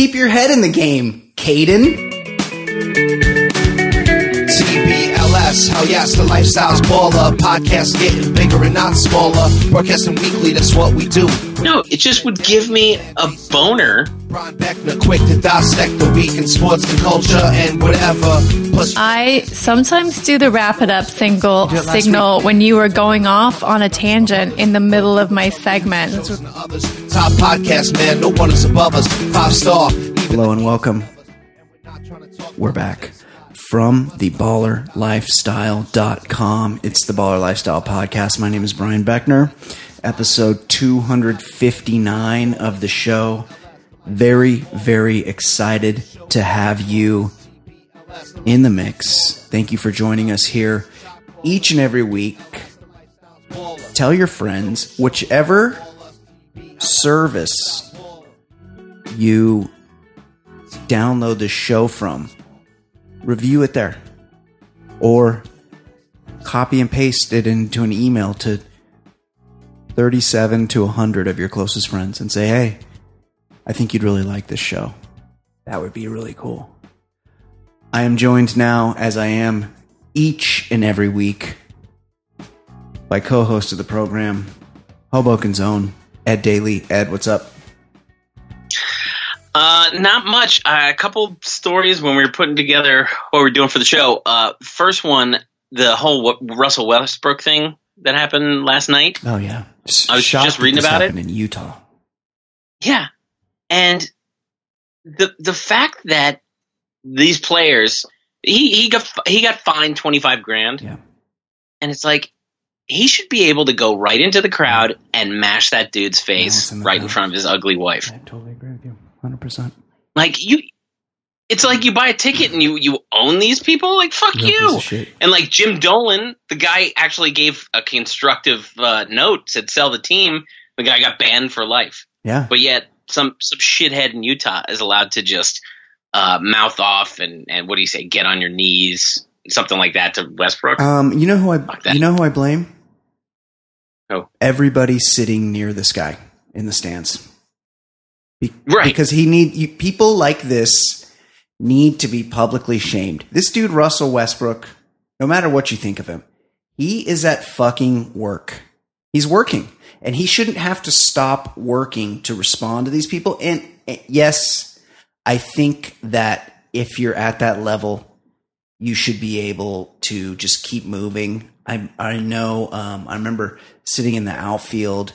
Keep your head in the game, Caden. TBLS, hell yes, the lifestyle's baller. Podcast getting bigger and not smaller. Broadcasting weekly, that's what we do. No, it just would give me a boner. Brian Beckner, quick to dissect the week in sports and culture and whatever. Plus, I sometimes do the wrap it up single did it last signal when you were going off on a tangent in the middle of my segment. Top podcast, man, no one is above us. Five star. Hello and welcome. We're back from the ballerlifestyle.com. It's the Baller Lifestyle Podcast. My name is Brian Beckner, episode 259 of the show. Very, very excited to have you in the mix. Thank you for joining us here each and every week. Tell your friends, whichever service you download the show from, review it there. Or copy and paste it into an email to 37 to 100 of your closest friends and say, hey, I think you'd really like this show. That would be really cool. I am joined now, as I am each and every week, by co host of the program, Hoboken's own Ed Daly. Ed, what's up? Uh, not much. Uh, a couple stories when we were putting together what we are doing for the show. Uh, first one, the whole Russell Westbrook thing that happened last night. Oh, yeah. I was Shocked just reading about it. in Utah. Yeah, and the the fact that these players, he he got he got fined twenty five grand, Yeah. and it's like he should be able to go right into the crowd and mash that dude's face Mash him in right in front of his ugly wife. I totally agree you. 100%. Like you, it's like you buy a ticket and you you own these people. Like fuck piece you. And like Jim Dolan, the guy actually gave a constructive uh, note, said sell the team. The guy got banned for life. Yeah. But yet some some shithead in Utah is allowed to just uh, mouth off and and what do you say? Get on your knees, something like that to Westbrook. Um, you know who I you know who I blame? Oh, Everybody sitting near this guy in the stands. Be- Right. Because he need you, people like this need to be publicly shamed. This dude Russell Westbrook, no matter what you think of him, he is at fucking work. He's working and he shouldn't have to stop working to respond to these people. And eh, yes, I think that if you're at that level, you should be able to just keep moving. I I know. Um, I remember sitting in the outfield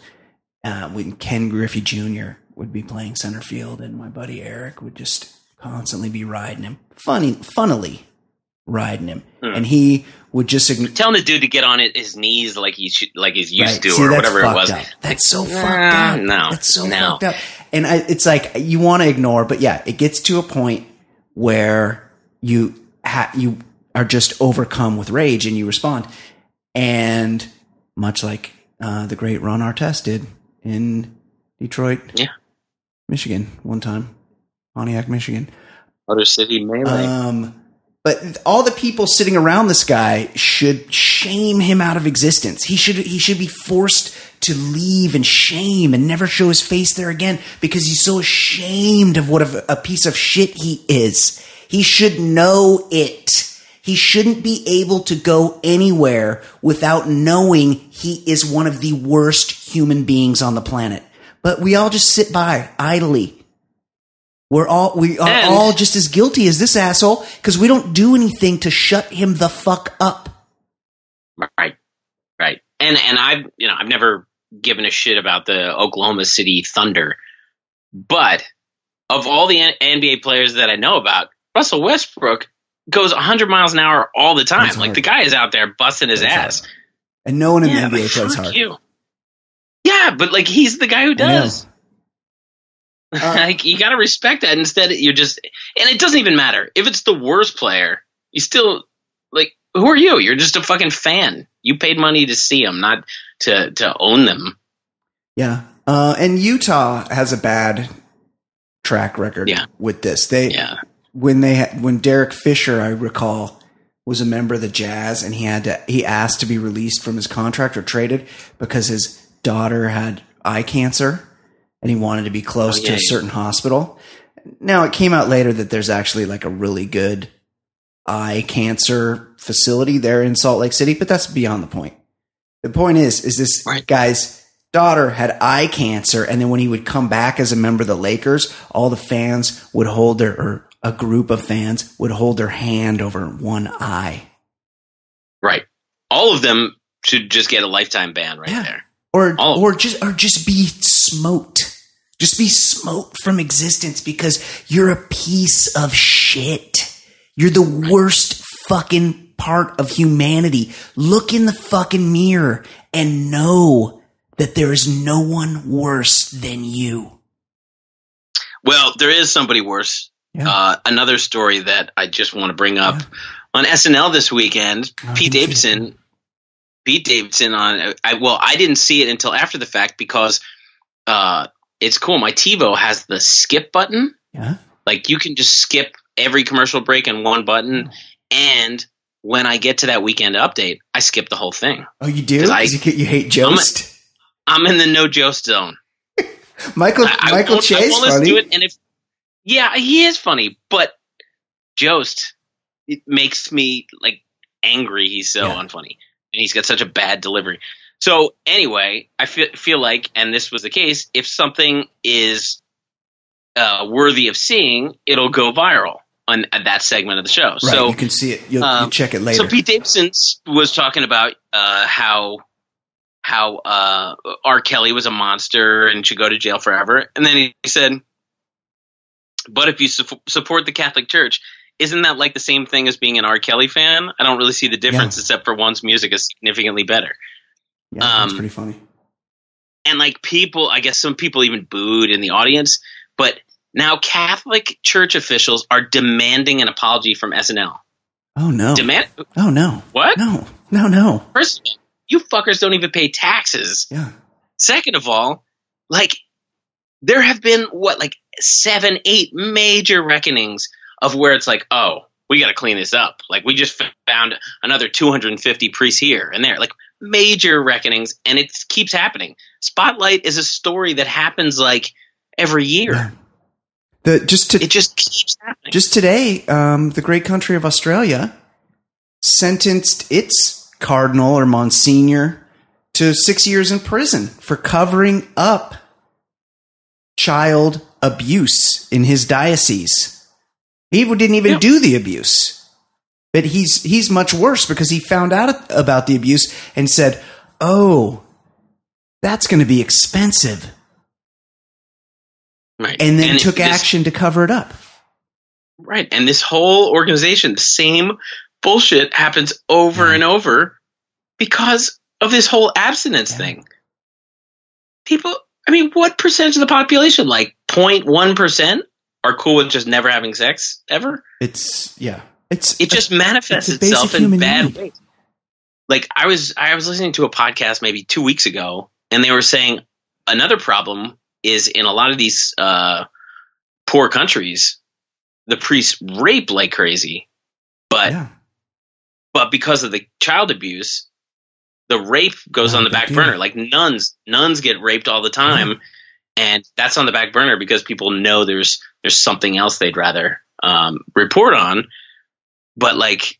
uh, when Ken Griffey Jr. would be playing center field, and my buddy Eric would just constantly be riding him, funny, funnily riding him, Hmm. and he would just ign- Telling the dude to get on it, his knees like he should, like he's used Right. to See, or whatever it was. Up. That's so Nah, fucked up. no, that's so no. fucked up. And I, it's like you want to ignore, but yeah, it gets to a point where you ha- you are just overcome with rage and you respond. And much like uh, the great Ron Artest did in Detroit, Yeah. Michigan, one time, Pontiac, Michigan. Motor City Melee. Um, but all the people sitting around this guy should shame him out of existence. He should he should be forced to leave and shame and never show his face there again because he's so ashamed of what a, a piece of shit he is. He should know it. He shouldn't be able to go anywhere without knowing he is one of the worst human beings on the planet. But we all just sit by idly we're all we are And- all just as guilty as this asshole because we don't do anything to shut him the fuck up. Right, right. And and I've you know I've never given a shit about the Oklahoma City Thunder, but of all the NBA players that I know about, Russell Westbrook goes 100 miles an hour all the time. Like hard. the guy is out there busting his That's ass. And no one in Yeah, the NBA plays hard. you. Yeah, but like he's the guy who does. Uh, like you got to respect that. Instead, you're just, and it doesn't even matter if it's the worst player. You still like who are you? You're just a fucking fan. You paid money to see them, not to to own them. Yeah. Uh, and Utah has a bad track record Yeah. with this. They Yeah, when they had, when Derek Fisher, I recall, was a member of the Jazz, and he had to he asked to be released from his contract or traded because his daughter had eye cancer, and he wanted to be close Oh, yeah, to a yeah. certain hospital. Now it came out later that there's actually like a really good eye cancer facility there in Salt Lake City, but that's beyond the point. The point is, is this Right. guy's daughter had eye cancer, and then when he would come back as a member of the Lakers, all the fans would hold their, or a group of fans would hold their hand over one eye. Right. All of them should just get a lifetime ban right Yeah. there. Or of or just or just be smoked. Just be smoked from existence because you're a piece of shit. You're the worst fucking part of humanity. Look in the fucking mirror and know that there is no one worse than you. Well, there is somebody worse. Yeah. Uh, another story that I just want to bring up on SNL this weekend. Oh, Pete Davidson. Pete Davidson on. I well, I didn't see it until after the fact because uh, it's cool. My TiVo has the skip button. Yeah. Like you can just skip every commercial break in one button, and when I get to that weekend update, I skip the whole thing. Oh, you do? 'Cause I- 'Cause you, you hate Jost? I'm in the no Jost zone. Michael I, I Michael I Chase funny. it, and if yeah, he is funny, but Jost it makes me like angry. He's so Yeah. unfunny, and he's got such a bad delivery. So anyway, I feel feel like, and this was the case, if something is uh, worthy of seeing, it'll go viral on at that segment of the show. Right, so you can see it. You'll, um, you'll check it later. so Pete Davidson was talking about uh, how how uh, R. Kelly was a monster and should go to jail forever, and then he said, "But if you su- support the Catholic Church, isn't that like the same thing as being an R. Kelly fan? I don't really see the difference, except for one's music is significantly better." yeah, that's um, pretty funny. And like people, I guess some people even booed in the audience, but now Catholic Church officials are demanding an apology from SNL. Oh no. Demand oh no. what? No. No, no. First all, you fuckers don't even pay taxes. Yeah. Second of all, like there have been what like seven, eight major reckonings of where it's like, oh, we got to clean this up. Like we just found another 250 priests here and there, like major reckonings, and it keeps happening. Spotlight is a story that happens like every year. Yeah. The just to It just keeps happening. Just today, um, the great country of Australia sentenced its cardinal or monsignor to six years in prison for covering up child abuse in his diocese. He didn't even Yeah. do the abuse, but he's he's much worse because he found out about the abuse and said, "Oh, that's going to be expensive," right. and then took this- action to cover it up. Right. And this whole organization, the same bullshit happens over Yeah. and over because of this whole abstinence Yeah. thing. People, I mean, what percentage of the population, like 0.1%, are cool with just never having sex ever? It's yeah. It's It just manifests it's itself in bad need. ways. Like I was I was listening to a podcast maybe 2 weeks ago and they were saying another problem is in a lot of these uh, poor countries the priests rape like crazy. But yeah. but because of the child abuse, the rape goes on the back burner. Like nuns, nuns get raped all the time, and that's on the back burner because people know there's there's something else they'd rather um, report on. But like,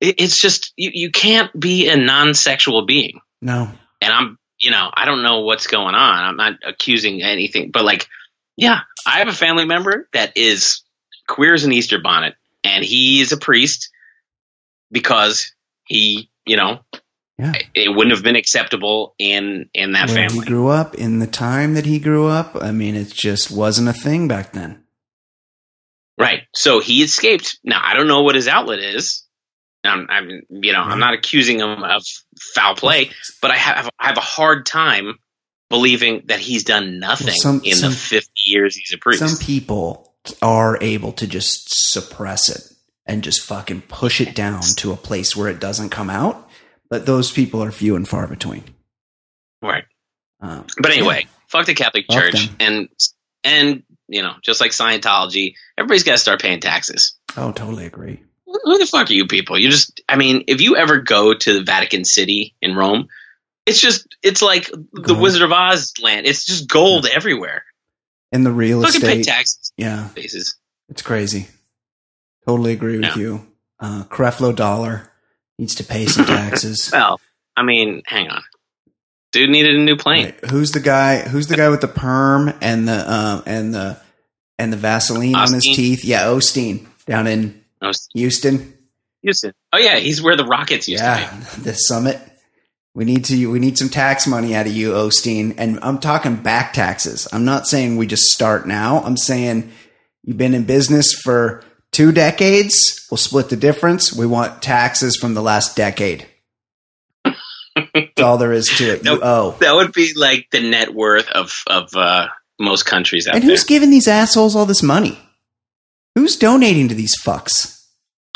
it, it's just you, you can't be a non-sexual being, No. and I'm you know I don't know what's going on. I'm not accusing anything, but like, yeah, I have a family member that is queer as an Easter bonnet, and he is a priest because he, you know, Yeah. it wouldn't have been acceptable in in that Where he grew up, in the time that he grew up, I mean, it just wasn't a thing back then. Right. So he escaped. Now I don't know what his outlet is. I'm, I'm you know, I'm not accusing him of foul play, but I have I have a hard time believing that he's done nothing Well, some- in some- the 50 years he's a priest. Some people are able to just suppress it and just fucking push it down to a place where it doesn't come out. But those people are few and far between. right. Um, But anyway, fuck the Catholic Church and and you know, just like Scientology, everybody's got to start paying taxes. oh, totally agree. who the fuck are you people? You just, I mean, if you ever go to the Vatican City in Rome, it's just, it's like the Gold. Wizard of Oz land. It's just gold everywhere. in the real Fucking pay estate. taxes. Yeah, Bases. it's crazy. Totally agree with Yeah. you. Uh, Creflo Dollar needs to pay some taxes. Well, I mean, hang on. Dude needed a new plane. Right. Who's the guy? Who's the guy with the perm and the um, and the and the Vaseline on his teeth? Yeah, Osteen down in was Houston. Houston. Oh yeah, he's where the Rockets used to be. Yeah, the summit. We need to. We need some tax money out of you, Osteen. And I'm talking back taxes. I'm not saying we just start now. I'm saying you've been in business for two decades. We'll split the difference. We want taxes from the last decade. That's all there is to it. Nope. owe. That would be like the net worth of of uh, most countries out And there. And who's giving these assholes all this money? Who's donating to these fucks?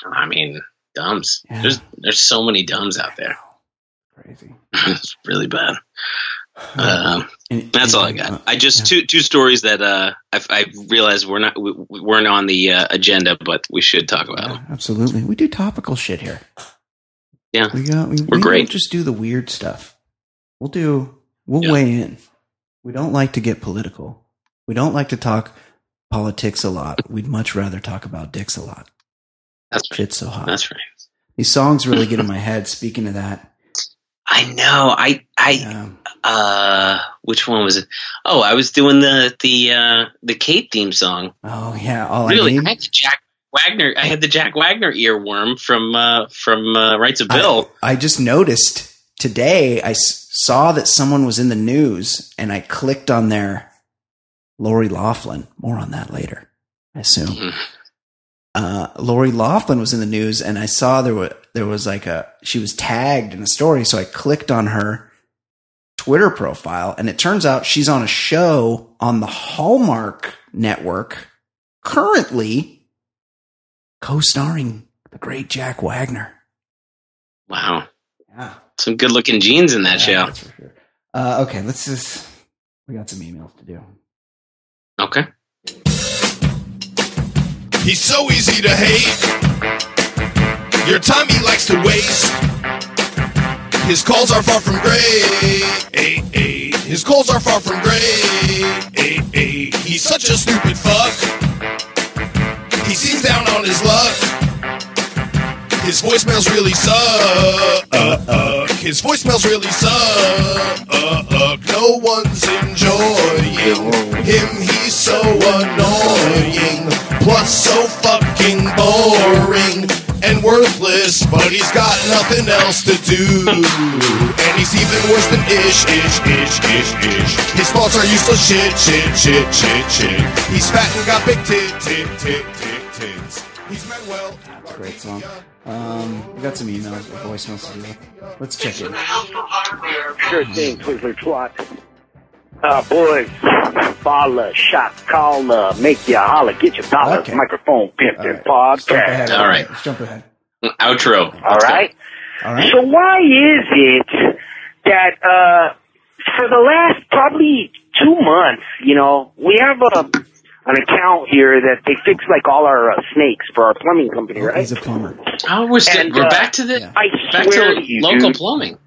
I mean, dumbs. Yeah. There's there's so many dumbs out there. Crazy. it's really bad. Um, And- that's all I and, uh, got. I just yeah. two two stories that uh, I, I realized we're not we, we weren't on the uh, agenda, but we should talk about. Yeah, absolutely. We do topical shit here. Yeah. we got. We, We're we great. Don't just do the weird stuff. We'll do. We'll Yeah. weigh in. We don't like to get political. We don't like to talk politics a lot. We'd much rather talk about dicks a lot. That's right. Shit's so hot. That's right. These songs really get in my head. Speaking of that, I know. I I um, uh, which one was it? Oh, I was doing the the uh, the Kate theme song. oh yeah, all really, I I, had the Jack Wagner. I had the Jack Wagner earworm from uh, from uh, Rights of Bill. I, I just noticed today. I s- saw that someone was in the news, and I clicked on their Lori Loughlin. More on that later. I assume. Mhm. uh, Lori Loughlin was in the news, and I saw there was there was like a she was tagged in a story, so I clicked on her Twitter profile, and it turns out she's on a show on the Hallmark Network currently, co-starring the great Jack Wagner. wow, Yeah, some good looking jeans in that Yeah, show. that's for sure. Uh, okay, let's just we got some emails to do. Okay. He's so easy to hate. Your time he likes to waste. His calls are far from great. His calls are far from great. He's such a stupid fuck. Down on his luck. His voicemails really suck. Uh, uh, his voicemails really suck. Uh, no one's enjoying him. He's so annoying. Plus, so fucking boring and worthless. But he's got nothing else to do. And he's even worse than ish, ish, ish, ish, ish. His thoughts are useless shit, shit, shit, shit, shit. He's fat and got big tit, tit, tit, tit, great song. Um, we got some emails, or voicemails to do. Let's check in. Sure thing, Twizzler Twat. Uh, boys, follow, shot, caller, make ya holler, get your dollar, Okay. microphone pimped All in right. Let's jump ahead. podcast. All right. Let's jump ahead. Outro. All right? All right. So why is it that, uh, for the last probably two months, you know, we have a, an account here that they fix like all our uh, snakes for our plumbing company, Oh, right? He's a plumber. Oh, we're still, And, we're uh, back to the Yeah. I back swear to to you, local dude, plumbing.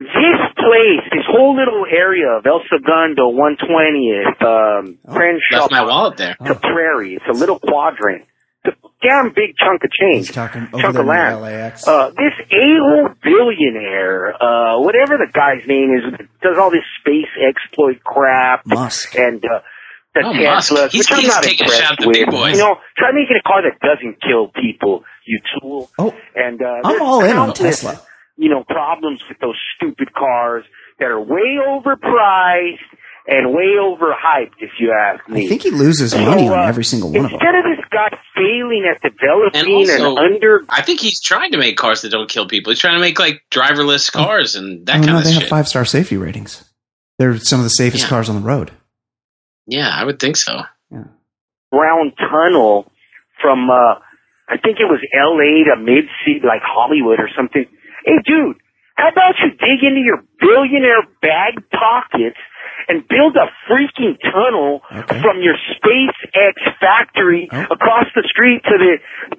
this place, this whole little area of El Segundo, 120th, um, Oh, Crenshaw, Left my wallet there. to Prairie. It's a little quadrant. It's a damn big chunk of change. He's talking over chunk there of land. LAX. Uh, this a-hole billionaire, uh, whatever the guy's name is, does all this space exploit crap Musk. and, uh, the Oh, Musk. Teslas, He's- which I'm he's not taking a impressed shot at the with. big boys. You know, try making a car that doesn't kill people, you tool. Oh, And, uh, I'm all in on Tesla. You know, problems with those stupid cars that are way overpriced and way overhyped, if you ask me. I think he loses money So, on uh, every single one of them. Instead of this guy failing at developing And an also- under I think he's trying to make cars that don't kill people. He's trying to make like driverless cars and that oh kind no, of they shit. have five star safety ratings. They're some of the safest Yeah. cars on the road. Yeah, I would think so. Brown tunnel from uh I think it was LA to mid city like Hollywood or something. Hey dude, how about you dig into your billionaire bag pockets and build a freaking tunnel Okay. from your SpaceX factory Oh. across the street to the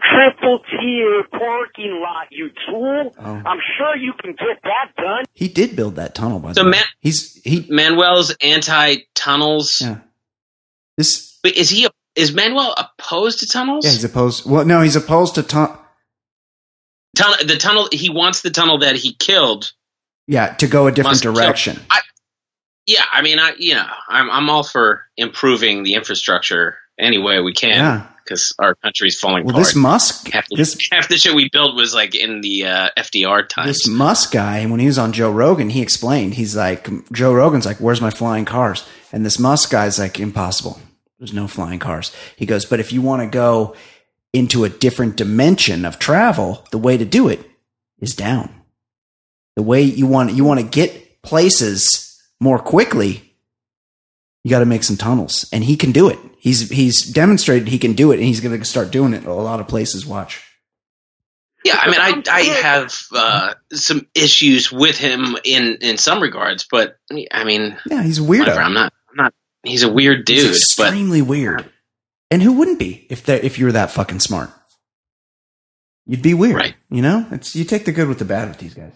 triple tier parking lot, you tool. Oh. I'm sure you can get that done. He did build that tunnel by So the way. Matt- He's he Manuel's anti tunnels yeah. This Wait, is he is Manuel opposed to tunnels? yeah, he's opposed. Well, no, he's opposed to Tunnel, the tunnel. He wants the tunnel that he killed. yeah to go a different direction. Yeah, I mean, I you know, I'm I'm all for improving the infrastructure any way we can Yeah. because our country's falling Well, apart. this Musk, half, the, this half the shit we built was like in the uh, FDR times. this Musk guy, when he was on Joe Rogan, he explained. He's like, Joe Rogan's like, "Where's my flying cars?" And this Musk guy's like, "Impossible. There's no flying cars." He goes, "But if you want to go into a different dimension of travel, the way to do it is down. The way you want you want to get places more quickly, you got to make some tunnels, and he can do it. He's he's demonstrated he can do it, and he's going to start doing it in a lot of places. Watch." Yeah, I mean, I I have uh, some issues with him in in some regards, but I mean, Yeah, he's a weirdo. I'm not. I'm not. He's a weird dude, He's but extremely weird. And who wouldn't be if that if you were that fucking smart? You'd be weird, Right. You know, it's you take the good with the bad with these guys.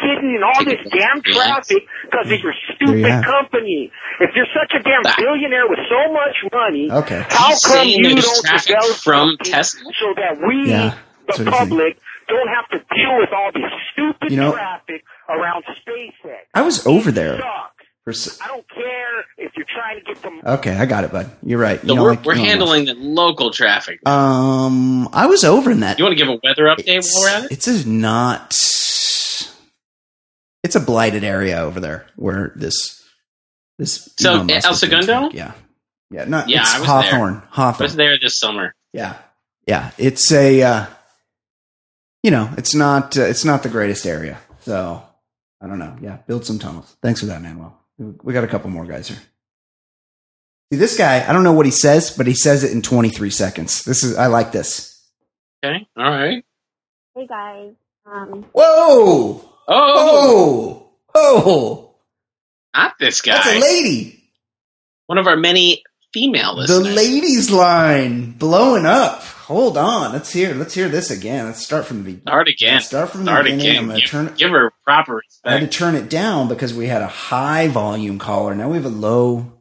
sitting in all this damn traffic because of your There you stupid company. If you're such a damn billionaire with so much money, Okay. how He's come you there's don't traffic develop from something Tesla? so that we, Yeah, the what saying. public, don't have to deal with all this stupid You know- traffic around SpaceX? I was over It there. Sucks. For, don't care if you're trying to get some. okay, I got it, bud. You're right. You so don't we're, like- we're you don't handling the local traffic. Um, I was over in that. you want to give a weather update It's, while we're at it? it's a not. It's a blighted area over there where this this. So, Elon Musk El Segundo? stuff. Yeah, yeah. Not. Yeah, it's I was Hawthorne. I Hawthorne. was there this summer. Yeah, yeah. It's a, uh, you know, it's not, uh, it's not the greatest area. So I don't know. Yeah, build some tunnels. Thanks for that, Manuel. We got a couple more guys here. See, this guy, I don't know what he says, but he says it in 23 seconds. This is, I like this. Okay, all right. Hey guys. Um, Whoa, Oh, Oh! whoa! not this guy. That's a lady. One of our many female listeners. The ladies line blowing up. Hold on, let's hear, let's hear this again. Let's start from the beginning. Start again. Start from the Start beginning. again. I'm gonna Give, turn- give her proper respect. I had to turn it down because we had a high volume caller. Now we have a low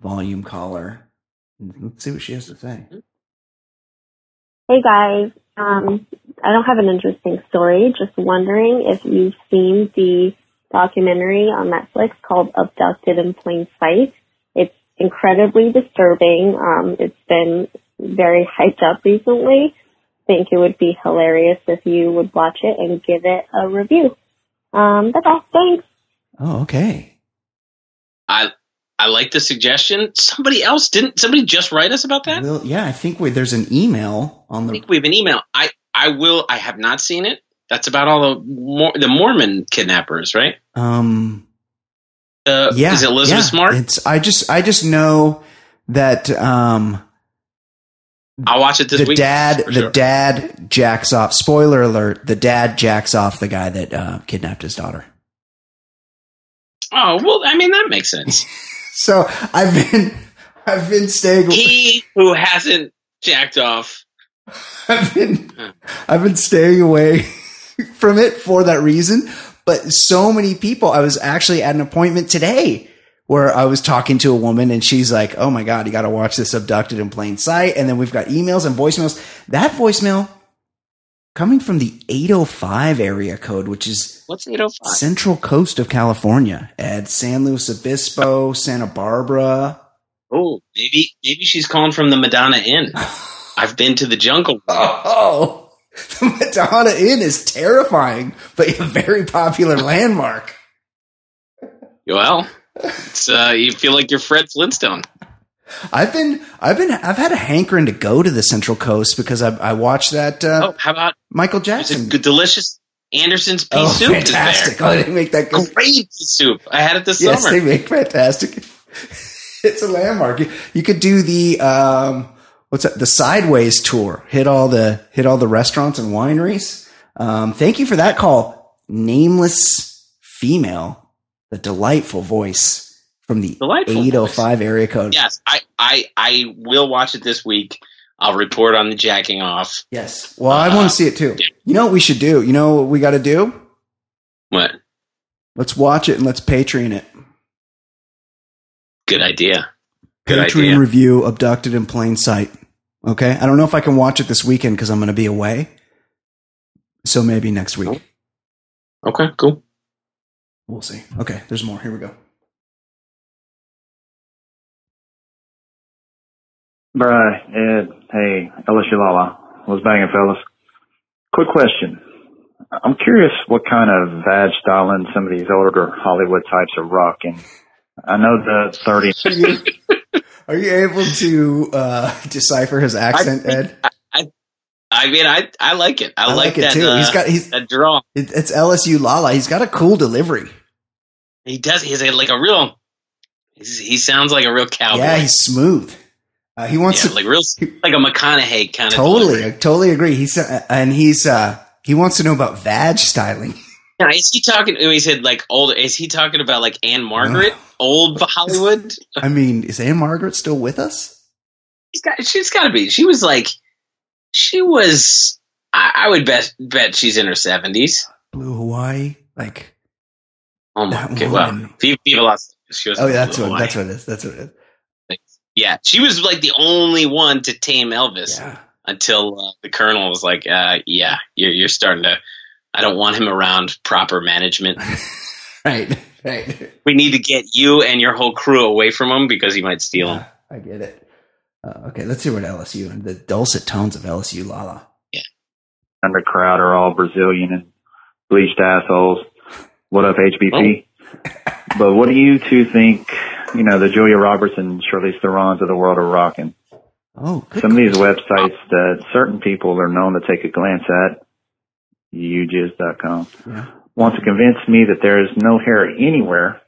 volume caller. Let's see what she has to say. hey guys. Um, I don't have an interesting story. Just wondering if you've seen the documentary on Netflix called Abducted in Plain Sight. It's incredibly disturbing. Um, it's been very hyped up recently. Think it would be hilarious if you would watch it and give it a review. Um, that's all. Thanks. Oh, okay. I I like the suggestion. Somebody else didn't. Somebody just write us about that. Well, yeah, I think we, there's an email on the. I think we have an email. I I will. I have not seen it. That's about all the Mor- the Mormon kidnappers, right? Um, Uh, yeah, is it Elizabeth yeah. Smart? It's I just I just know that um I'll watch it this the week. dad the sure. dad jacks off. Spoiler alert: the dad jacks off the guy that uh, kidnapped his daughter. Oh well, I mean that makes sense. So I've been I've been staying. he who hasn't jacked off. I've been I've been staying away from it for that reason. But so many people, I was actually at an appointment today where I was talking to a woman and she's like, "Oh my god, you got to watch this Abducted in Plain Sight." And then we've got emails and voicemails. That voicemail coming from the 805 area code, which is What's eight oh five? central coast of California, at San Luis Obispo, Santa Barbara. Oh, maybe maybe she's calling from the Madonna Inn. I've been to the jungle. Oh, the Madonna Inn is terrifying, but a very popular landmark. Well, it's uh, you feel like you're Fred Flintstone. I've been, I've been, I've had a hankering to go to the Central Coast because I, I watched that uh, Oh, how about Michael Jackson. good, delicious Anderson's pea oh, soup? fantastic! Oh, they make that good. Great pea soup. I had it this Yes, summer. they make fantastic. it's a landmark. You, you could do the um, what's that? The sideways tour. Hit all the hit all the restaurants and wineries. Um, thank you for that call, nameless female, the delightful voice from the Delightful eight oh five area code. yes, I, I I will watch it this week. I'll report on the jacking off. Yes. Well, I want to uh, see it too. You know what we should do? You know what we got to do? What? Let's watch it and let's Patreon it. Good idea. Good Patreon idea. review, Abducted in Plain Sight. Okay. I don't know if I can watch it this weekend because I'm going to be away. So maybe next week. Oh. Okay, cool. We'll see. Okay. There's more. Here we go. Bry, Ed, hey, LSU Lala. Was banging, fellas. Quick question. I'm curious what kind of vag styling some of these older Hollywood types are rocking. I know the 30 Are you, are you able to uh, decipher his accent, Ed? I mean, I I like it. I, I like, like it that. too. Uh, He's got- he's- that draw. It, it's LSU Lala. He's got a cool delivery. He does. He's like a real. He sounds like a real cowboy. Yeah, he's smooth. Uh, he wants Yeah, to like real, like a McConaughey kind of. totally, I totally agree. He's uh, and he's uh, he wants to know about vag styling. Yeah, is he talking? He said like old. Is he talking about like Ann-Margret, old Hollywood? I mean, is Ann-Margret still with us? She's got. She's got to be. She was like. She was. I, I would bet bet she's in her seventies. Blue Hawaii, like Oh my That god! Well, woman. Viva Viva Las. She was oh, yeah, that's what Hawaii. that's what it is. That's what it is. Yeah, she was like the only one to tame Elvis Yeah, until uh, the Colonel was like, uh, "Yeah, you're you're starting to. I don't want him around proper management. right, right. we need to get you and your whole crew away from him because he might steal him." I get it. Uh, okay, let's hear what LSU and the dulcet tones of LSU Lala. under crowd are all Brazilian and bleached assholes. What up, HBP? Oh. but what do you two think, you know, the Julia Roberts and Charlize Therons of the world are rocking? Oh. Some of these websites that certain people are known to take a glance at, youjizz.com, Yeah. want to convince me that there is no hair anywhere.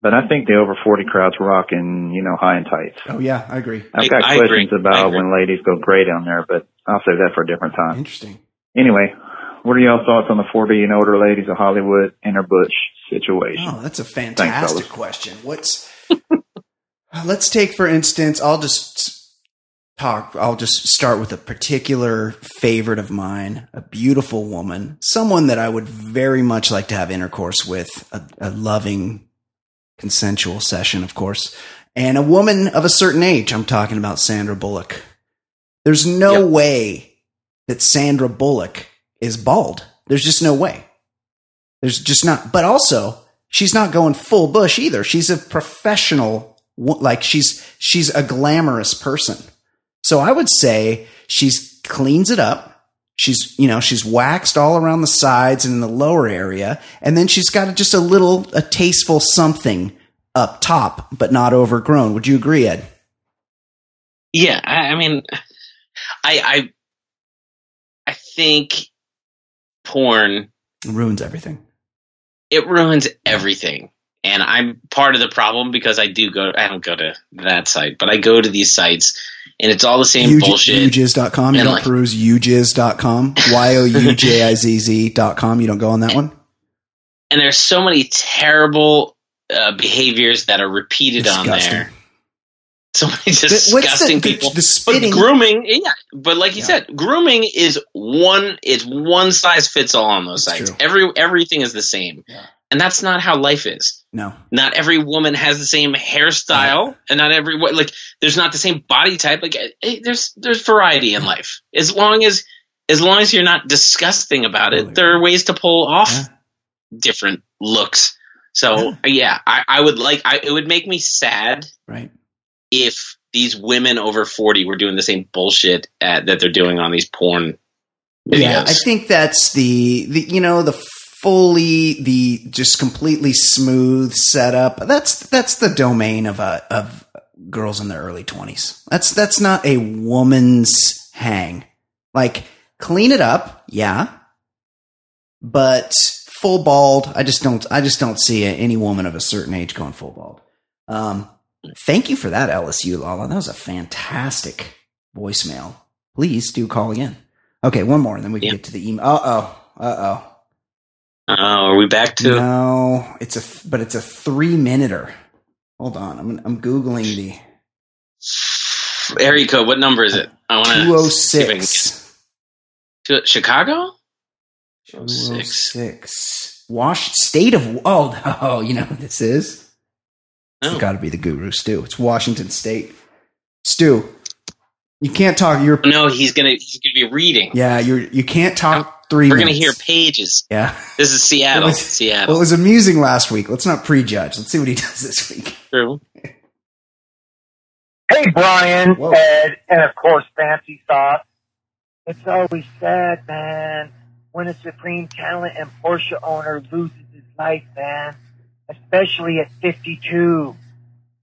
But I think the over 40 crowd's rocking, you know, high and tights. Oh yeah, I agree. I've got I questions agree. I about when ladies go gray down there, but I'll save that for a different time. Interesting. Anyway, what are y'all thoughts on the 40 and older ladies of Hollywood and her Butch situation? Oh, that's a fantastic fellas. question. What's let's take for instance, I'll just talk I'll just start with a particular favorite of mine, a beautiful woman, someone that I would very much like to have intercourse with, a, a loving consensual session, of course. And a woman of a certain age. I'm talking about Sandra Bullock. There's no Yep. way that Sandra Bullock is bald. There's just no way. There's just not. But also, she's not going full bush either. She's a professional. Like she's she's a glamorous person. So I would say she's cleans it up. She's you know she's waxed all around the sides and in the lower area, and then she's got just a little a tasteful something up top, but not overgrown. Would you agree, Ed? Yeah, I, I mean, I I I think porn ruins everything. it ruins everything. And I'm part of the problem because I do go. I don't go to that site, but I go to these sites, and it's all the same Uj- bullshit. Youjizz.com. You don't like- peruse youjizz.com. Y O U J I Z Z.com. You don't go on that one? and there's so many terrible uh, behaviors that are repeated on there. So many the- disgusting the- people. the spitting- But grooming, yeah. But like you Yeah. said, grooming is one. It's one size fits all on those That's sites. true. Every everything is the same, Yeah. and that's not how life is. No. Not every woman has the same hairstyle, and not every like there's not the same body type. Like eh, there's there's variety in life. As long as as long as you're not disgusting about it, Totally. there are ways to pull off Yeah. different looks. So yeah, I, I would like. I, it would make me sad Right. If these women over forty were doing the same bullshit at, that they're doing on these porn videos. Yeah, I think that's the, the you know the fully the just completely smooth setup. That's that's the domain of a of girls in their early twenties. That's that's not a woman's hang. Like clean it up, yeah, but full bald. I just don't. I just don't see any woman of a certain age going full bald. Um, thank you for that, LSU Lala. That was a fantastic voicemail. Please do call again. Okay, one more, and then we can Yeah. get to the email. Uh oh. Uh Oh, are we back to? No, it's a th- but it's a three minuter. Hold on, I'm I'm googling the Area code. What number is it? I want to. two oh six. Chicago. Two oh 206. six. Wash state of oh oh you know what this is It's Oh. got to be the guru, Stu. It's Washington State. Stu, you can't talk. You're No, he's gonna he's gonna be reading. yeah. You're you can't talk 3 We're gonna hear pages. Yeah. This is Seattle. It was- Seattle. Well, it was amusing last week. Let's not prejudge. Let's see what he does this week. True. Hey, Brian, Whoa. Ed, and of course, Fancy Sauce. It's always sad, man, when a supreme talent and Porsche owner loses his life, man. Especially at 52.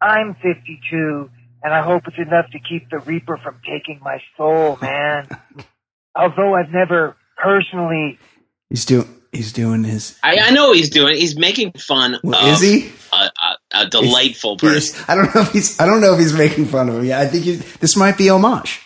I'm 52, and I hope it's enough to keep the Reaper from taking my soul, man. Although I've never personally He's doing. He's doing his. I, I know he's doing. He's making fun Well, of is he? A, a, a delightful He person. is- I don't know if he's. I don't know if he's making fun of him. Yeah, I think he, this might be homage.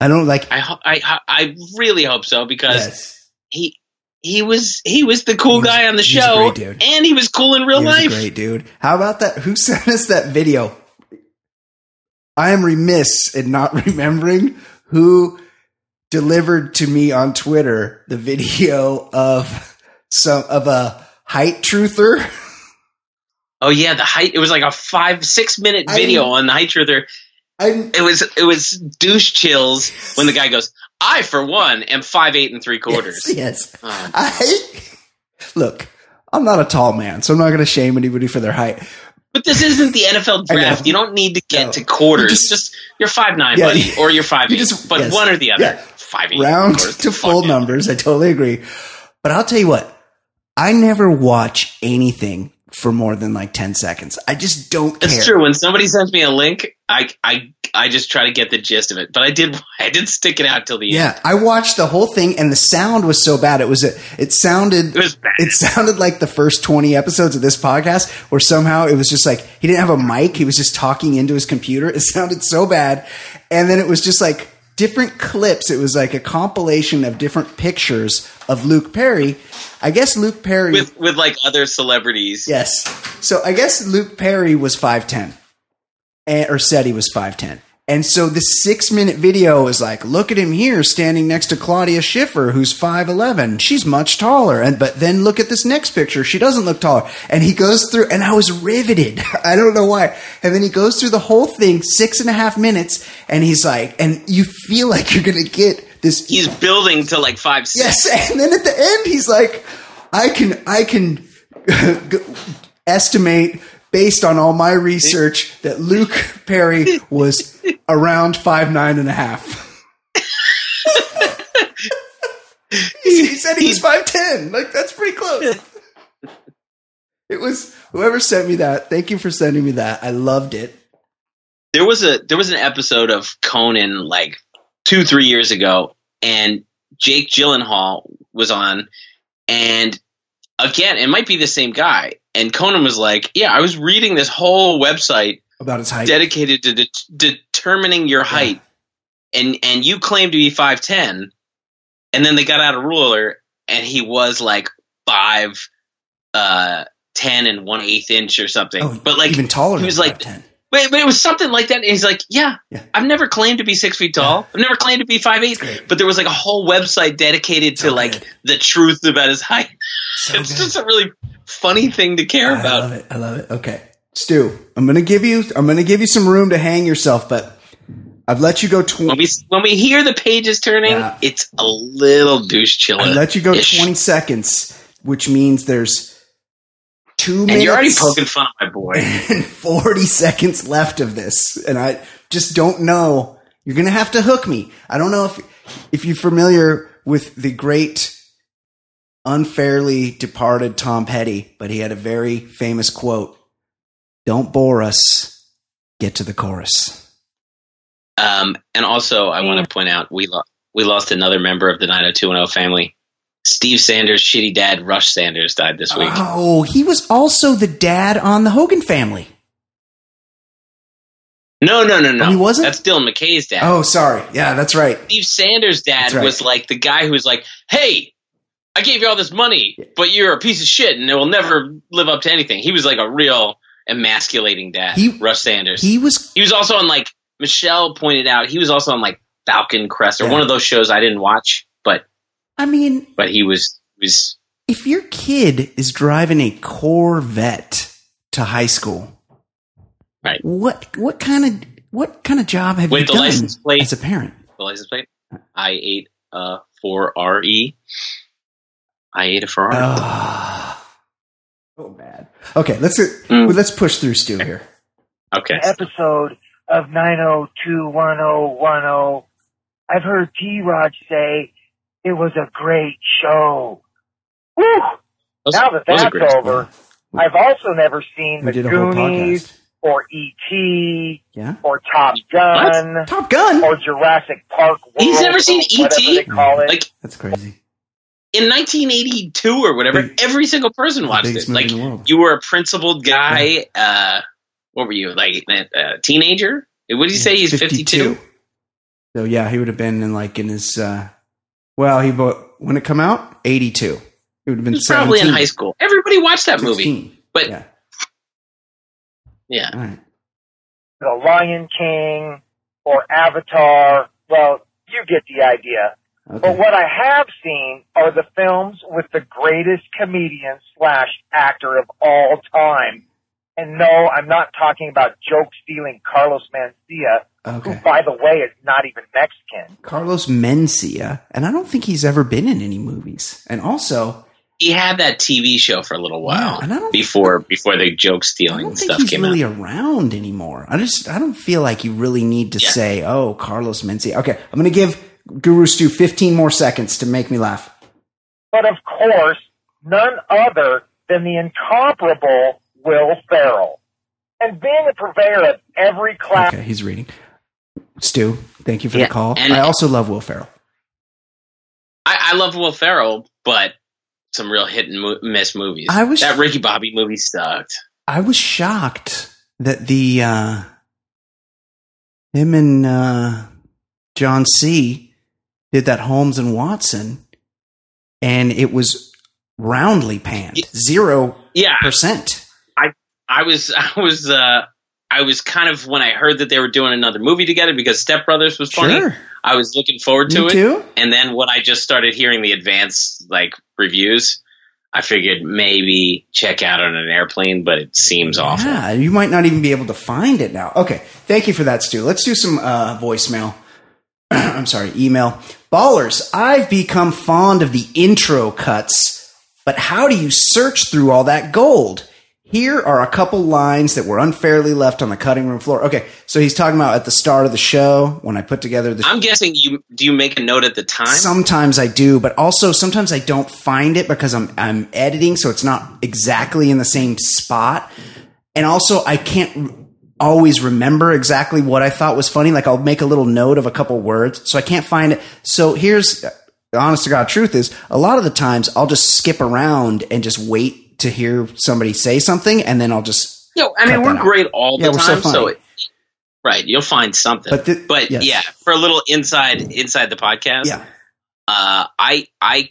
I don't like. I, ho- I I really hope so because Yes, he he was he was the cool was- guy on the show, great dude. and he was cool in real he was a life. great dude. How about that? Who sent us that video? I am remiss in not remembering who delivered to me on Twitter the video of some of a height truther. Oh yeah, the height. It was like a five six minute I- video on the height truther. I It was it was douche chills when the guy goes, "I for one am five eight and three quarters." Yes. Oh. I look. I'm not a tall man, so I'm not going to shame anybody for their height. But this isn't the NFL draft. You don't need to get No. to quarters. Just, just- you're five nine, Yeah, buddy, or you're five you eight. just- but yes. one or the other. Yeah. Five eight. round to full numbers. I totally agree. But I'll tell you what, I never watch anything for more than like 10 seconds. I just don't care. It's true. When somebody sends me a link, I I I just try to get the gist of it. But I did I did stick it out till the end. Yeah, I watched the whole thing and the sound was so bad. It was a, it sounded It was bad. it sounded like the first 20 episodes of this podcast where somehow it was just like he didn't have a mic, he was just talking into his computer. It sounded so bad. And then it was just like different clips. It was like a compilation of different pictures of Luke Perry. I guess Luke Perry with with like other celebrities. Yes. So I guess Luke Perry was 5'10 and, or said he was 5'10. And so the six minute video is like, look at him here standing next to Claudia Schiffer, who's 5'11. She's much taller. And, but then look at this next picture. She doesn't look taller. And he goes through, and I was riveted. I don't know why. And then he goes through the whole thing, six and a half minutes. And he's like, and you feel like you're going to get this He's building to like five six. Yes, and then at the end he's like, I can I can estimate based on all my research that Luke Perry was around five nine and a half. he he said he was five ten. Like that's pretty close. It was whoever sent me that. Thank you for sending me that. I loved it. There was a there was an episode of Conan like two three years ago, and Jake Gyllenhaal was on, and again it might be the same guy. And Conan was like, "Yeah, I was reading this whole website About his height. dedicated to det- determining your height, and and you claim to be five ten, and then they got out a ruler, and he was like five, uh, ten and one eighth inch or something. Oh, but like even taller he than was like 5'10. But, but it was something like that. And he's like, yeah, Yeah. I've never claimed to be six feet tall. I've never claimed to be five eight. But there was like a whole website dedicated to So like good. the truth about his height. So it's good. just a really funny thing to care I about. I love it. I love it. Okay, Stu, I'm gonna give you. I'm gonna give you some room to hang yourself, but I've let you go. twenty. When we when we hear the pages turning, Yeah. it's a little douche chiller. I let you go 20 seconds, which means there's two and minutes you're already poking fun at my boy. and 40 seconds left of this, and I just don't know. You're gonna have to hook me. I don't know if if you're familiar with the great unfairly departed Tom Petty, but he had a very famous quote: "Don't bore us. Get to the chorus." Um, and also, I want to point out we lo- we lost another member of the 90210 family. Steve Sanders' shitty dad, Rush Sanders, died this week. Oh, he was also the dad on the Hogan family. no, no, no, no. Oh, he wasn't? That's Dylan McKay's dad. Oh, sorry. Yeah, that's right. Steve Sanders' dad right. was like the guy who was like, "Hey, I gave you all this money, but you're a piece of shit, and it will never live up to anything." He was like a real emasculating dad. He- Rush Sanders. He, was He was also on like Michelle pointed out. He was also on like Falcon Crest or Yeah. one of those shows I didn't watch, but I mean, but he was was if your kid is driving a Corvette to high school, Right. What what kind of what kind of job have Wait, you the done license plate- as a parent? The license plate. I ate a four R E. I ate a Ferrari. Ah. so bad. Okay, let's Mm. let's push through Stu here. okay. episode of 9021010, I've heard T Rod say it was a great show. Woo! Those- now that those are that's great. over, I've also never seen We The did a whole Goonies or E.T. Yeah. or Top Gun Top Gun. or Jurassic Park World. He's never seen E.T.? they call it. Like That's crazy. in 1982 or whatever, Big- every single person watched it. Like in the world. you were a principled guy. Uh, what were you like? A teenager? What did you say? He's 52. So yeah, he would have been in like in his. uh Well, he bought when it come out eighty two. He would have been He was probably in high school. Everybody watched that movie. But Yeah. yeah. All right. The Lion King or Avatar. Well, you get the idea. But what I have seen are the films with the greatest comedian slash actor of all time. And no, I'm not talking about joke stealing Carlos Mencia, who, by the way, is not even Mexican. Carlos Mencia, and I don't think he's ever been in any movies. And also, He had that TV show for a little while Yeah, and I don't- before before the joke I stealing don't think stuff he's came really out. around anymore. I just I don't feel like you really need to Yeah. say, "Oh, Carlos Mencia." Okay, I'm going to give Guru Stu 15 more seconds to make me laugh. But of course, none other than the incomparable Will Ferrell. And being a purveyor of every class Okay, he's reading. Stu, thank you for Yeah, the call. and- I also love Will Ferrell. I, I love Will Ferrell, but some real hit and mo- miss movies. I was- that Ricky Bobby movie sucked. I was shocked that the uh him and uh John C did that Holmes and Watson and it was roundly panned. Zero Yeah, percent. I was I was uh I was kind of when I heard that they were doing another movie together because Step Brothers was funny. Sure. I was looking forward to Me it. too. And then when I just started hearing the advance like reviews, I figured maybe check out on an airplane, but it seems awful. Yeah, you might not even be able to find it now. Okay, thank you for that, Stu. Let's do some uh, voicemail. I'm sorry, email. Ballers, I've become fond of the intro cuts, but how do you search through all that gold? Here are a couple lines that were unfairly left on the cutting room floor. Okay, so he's talking about at the start of the show when I put together the I'm guessing you do you make a note at the time? Sometimes I do, but also sometimes I don't find it because I'm I'm editing, so it's not exactly in the same spot. And also, I can't r- always remember exactly what I thought was funny. Like I'll make a little note of a couple words, so I can't find it. So here's the honest to God truth: is a lot of the times I'll just skip around and just wait to hear somebody say something, and then I'll just. No, I mean we're that out. great all the Yeah, we're so time, so, it, right, you'll find something. But the- but yes. yeah, for a little inside inside the podcast, Yeah, uh, I I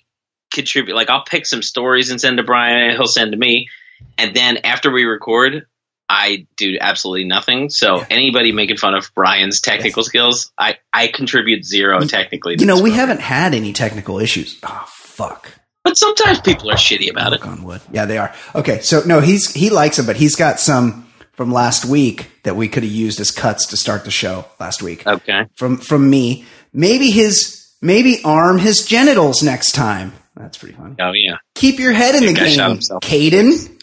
contribute. Like I'll pick some stories and send to Brian. He'll send to me, and then after we record, I do absolutely nothing. So anybody making fun of Brian's technical skills, I I contribute zero technically. you know we program. haven't had any technical issues. Oh fuck. But sometimes people are shitty about it. Knock on wood. Yeah, they are. Okay, so no, he's he likes them, but he's got some from last week that we could have used as cuts to start the show last week. Okay, From from me. Maybe his maybe arm his genitals next time. That's pretty funny. oh yeah, Keep your head in the guy game, himself. Caden.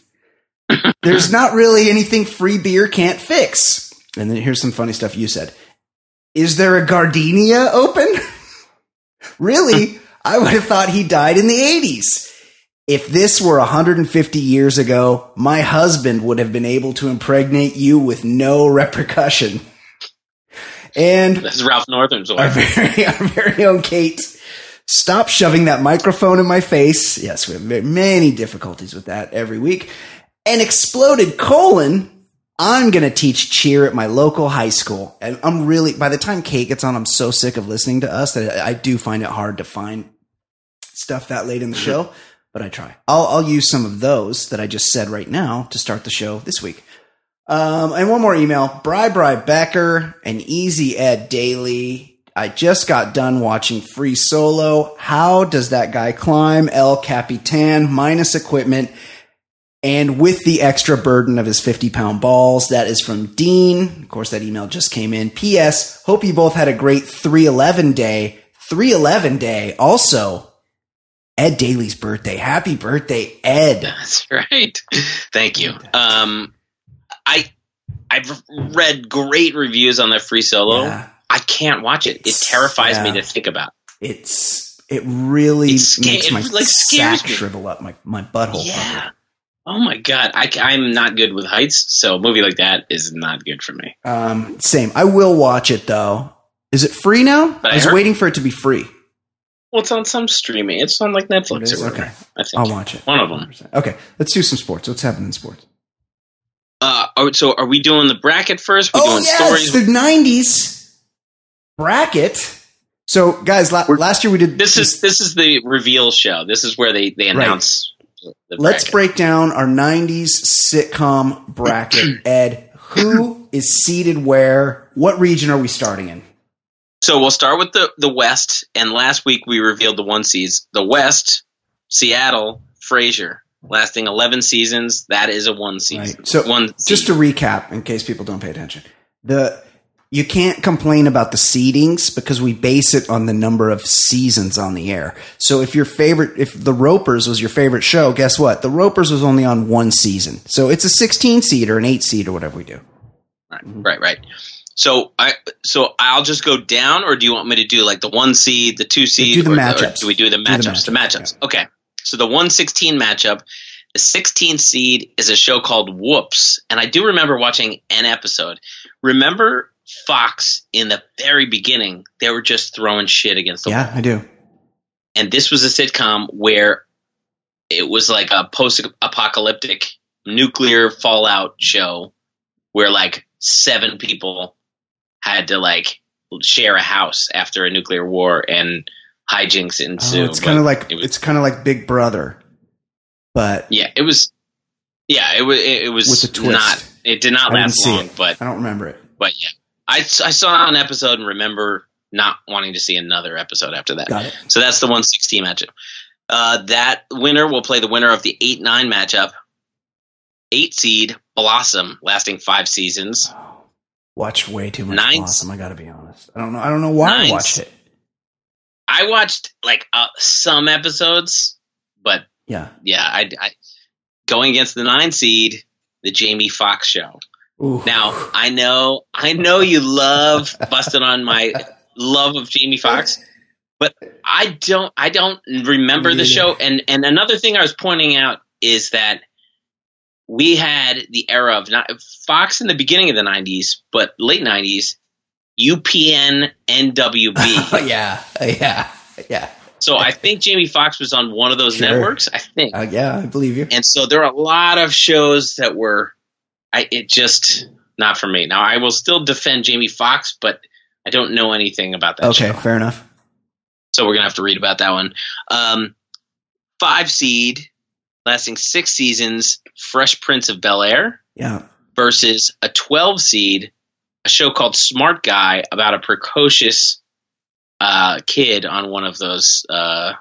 There's not really anything free beer can't fix. And then here's some funny stuff you said. Is there a gardenia open? really? I would have thought he died in the 80s. If this were 150 years ago, my husband would have been able to impregnate you with no repercussion. And that's Ralph Northam's our very, our very own Kate. Stop shoving that microphone in my face. Yes, we have many difficulties with that every week. An exploded colon. I'm going to teach cheer at my local high school. And I'm really, by the time Kate gets on, I'm so sick of listening to us that I do find it hard to find stuff that late in the show, but I try. I'll, I'll use some of those that I just said right now to start the show this week. Um, and one more email. Bri Bri Becker and Easy Ed Daily. I just got done watching Free Solo. How does that guy climb El Capitan minus equipment? and with the extra burden of his 50 pound balls. That is from Dean. Of course, that email just came in. P.S. Hope you both had a great 311 day. 311 day. Also, Ed Daly's birthday. Happy birthday, Ed. That's right. Thank you. Um, I I've read great reviews on the free solo. Yeah. I can't watch it. It It's- terrifies me to think about. It's, it really It sca- makes it, like, scares sack me. shrivel up, my, my butthole. Yeah. Oh my god, I, I'm not good with heights, so a movie like that is not good for me. Um, same. I will watch it though. Is it free now? But I I was heard- waiting for it to be free. Well, it's on some streaming. It's on like Netflix or whatever. Okay. I think I'll watch it. one of them. Okay, let's do some sports. What's happening in sports? Uh, so are we doing the bracket first? We oh doing yes, stories? the '90s bracket. So, guys, la- last year we did This is this is the reveal show. This is where they they Right. announce. The Let's break down our '90s sitcom bracket. Ed, who is seated where? What region are we starting in? So we'll start with the the West. And last week we revealed the one seeds. The West, Seattle, Frasier, lasting eleven seasons. That is a one season. Right. So, one. just to recap, in case people don't pay attention, the you can't complain about the seedings because we base it on the number of seasons on the air. So if your favorite, if the Ropers was your favorite show, guess what? The Ropers was only on one season, so it's a 16 seed or an eight seed or whatever we do. Right, right, right. So I so I'll just go down, or do you want me to do like the one seed, the two seed? do the or, or matchups. do we do the Do the matchups? the matchups. Okay. So the one sixteen matchup, the sixteen seed is a show called Whoops, and I do remember watching an episode. Remember Fox in the very beginning? They were just throwing shit against the Yeah, I do. and this was a sitcom where it was like a post-apocalyptic nuclear fallout show where like seven people had to like share a house after a nuclear war and hijinks ensued. Oh, it's kind of like it was, it's kind of like Big Brother, but yeah, it was yeah, it was it, it was With a twist. not it did not I last long, it. but I don't remember it. but yeah. I, I saw an episode and remember not wanting to see another episode after that. Got it. So that's the 116 matchup. Uh, that winner will play the winner of the 8 9 matchup. Eight seed Blossom, lasting five seasons. Watched way too much Nine- Blossom. I got to be honest. I don't know. I don't know why I watched it. I watched like uh, some episodes, but Yeah. yeah, I, I going against the nine seed, the Jamie Foxx show. Ooh. Now I know, I know you love busting on my love of Jamie Foxx, but I don't, I don't remember Me the show. And and another thing I was pointing out is that we had the era of not Fox in the beginning of the '90s, but late '90s, UPN, NWB. Oh, yeah. Yeah. Yeah. so I think Jamie Foxx was on one of those Sure. networks. I think. Uh, yeah. I believe you. And so there are a lot of shows that were, I it just not for me. Now I will still defend Jamie Foxx, but I don't know anything about that Okay. show. Fair enough. So we're gonna have to read about that one. Um, five seed, lasting six seasons, Fresh Prince of Bel Air Yeah. versus a twelve seed, a show called Smart Guy about a precocious uh, kid on one of those uh,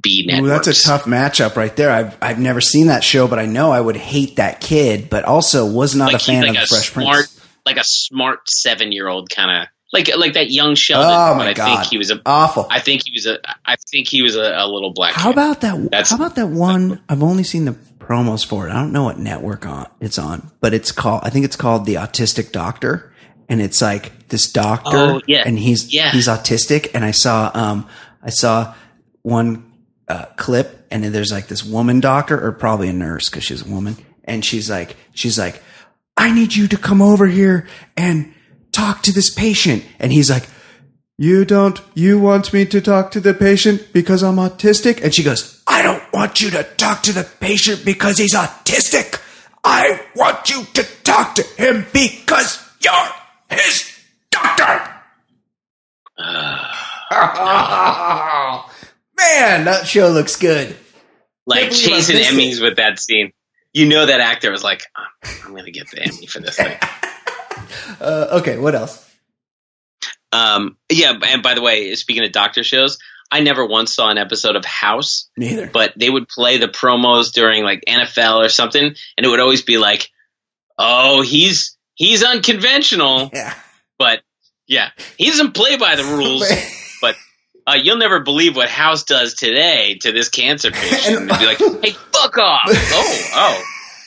B Ooh, that's a tough matchup right there. I've I've never seen that show, but I know I would hate that kid, but also was not like a fan he's of a Fresh smart, Prince. like a smart seven year old kind of like like that young Sheldon. Oh my I god, think he was a. awful. I think he was a. I think he was a, a little black. How kid. about that? That's- how about that one? I've only seen the promos for it. I don't know what network on it's on, but it's called. I think it's called the Autistic Doctor, and it's like this doctor, Oh, yeah. and he's Yeah. he's autistic. And I saw um I saw one uh, clip, and then there's like this woman doctor, or probably a nurse because she's a woman, and she's like she's like, I need you to come over here and talk to this patient, and he's like. You don't, you want me to talk to the patient because I'm autistic? And she goes, I don't want you to talk to the patient because he's autistic. I want you to talk to him because you're his doctor. Man, that show looks good. like Can't believe I chasing Emmys with that scene? You know that actor was like, "Oh, I'm gonna get the Emmy for this thing. Uh, okay, what else? Um, yeah, and by the way, speaking of doctor shows, I never once saw an episode of House, Neither. but they would play the promos during like NFL or something, and it would always be like, "Oh, he's he's unconventional," Yeah. but yeah, he doesn't play by the rules. but uh, you'll never believe what House does today to this cancer patient. And, be like, "Hey, fuck off!" oh, oh,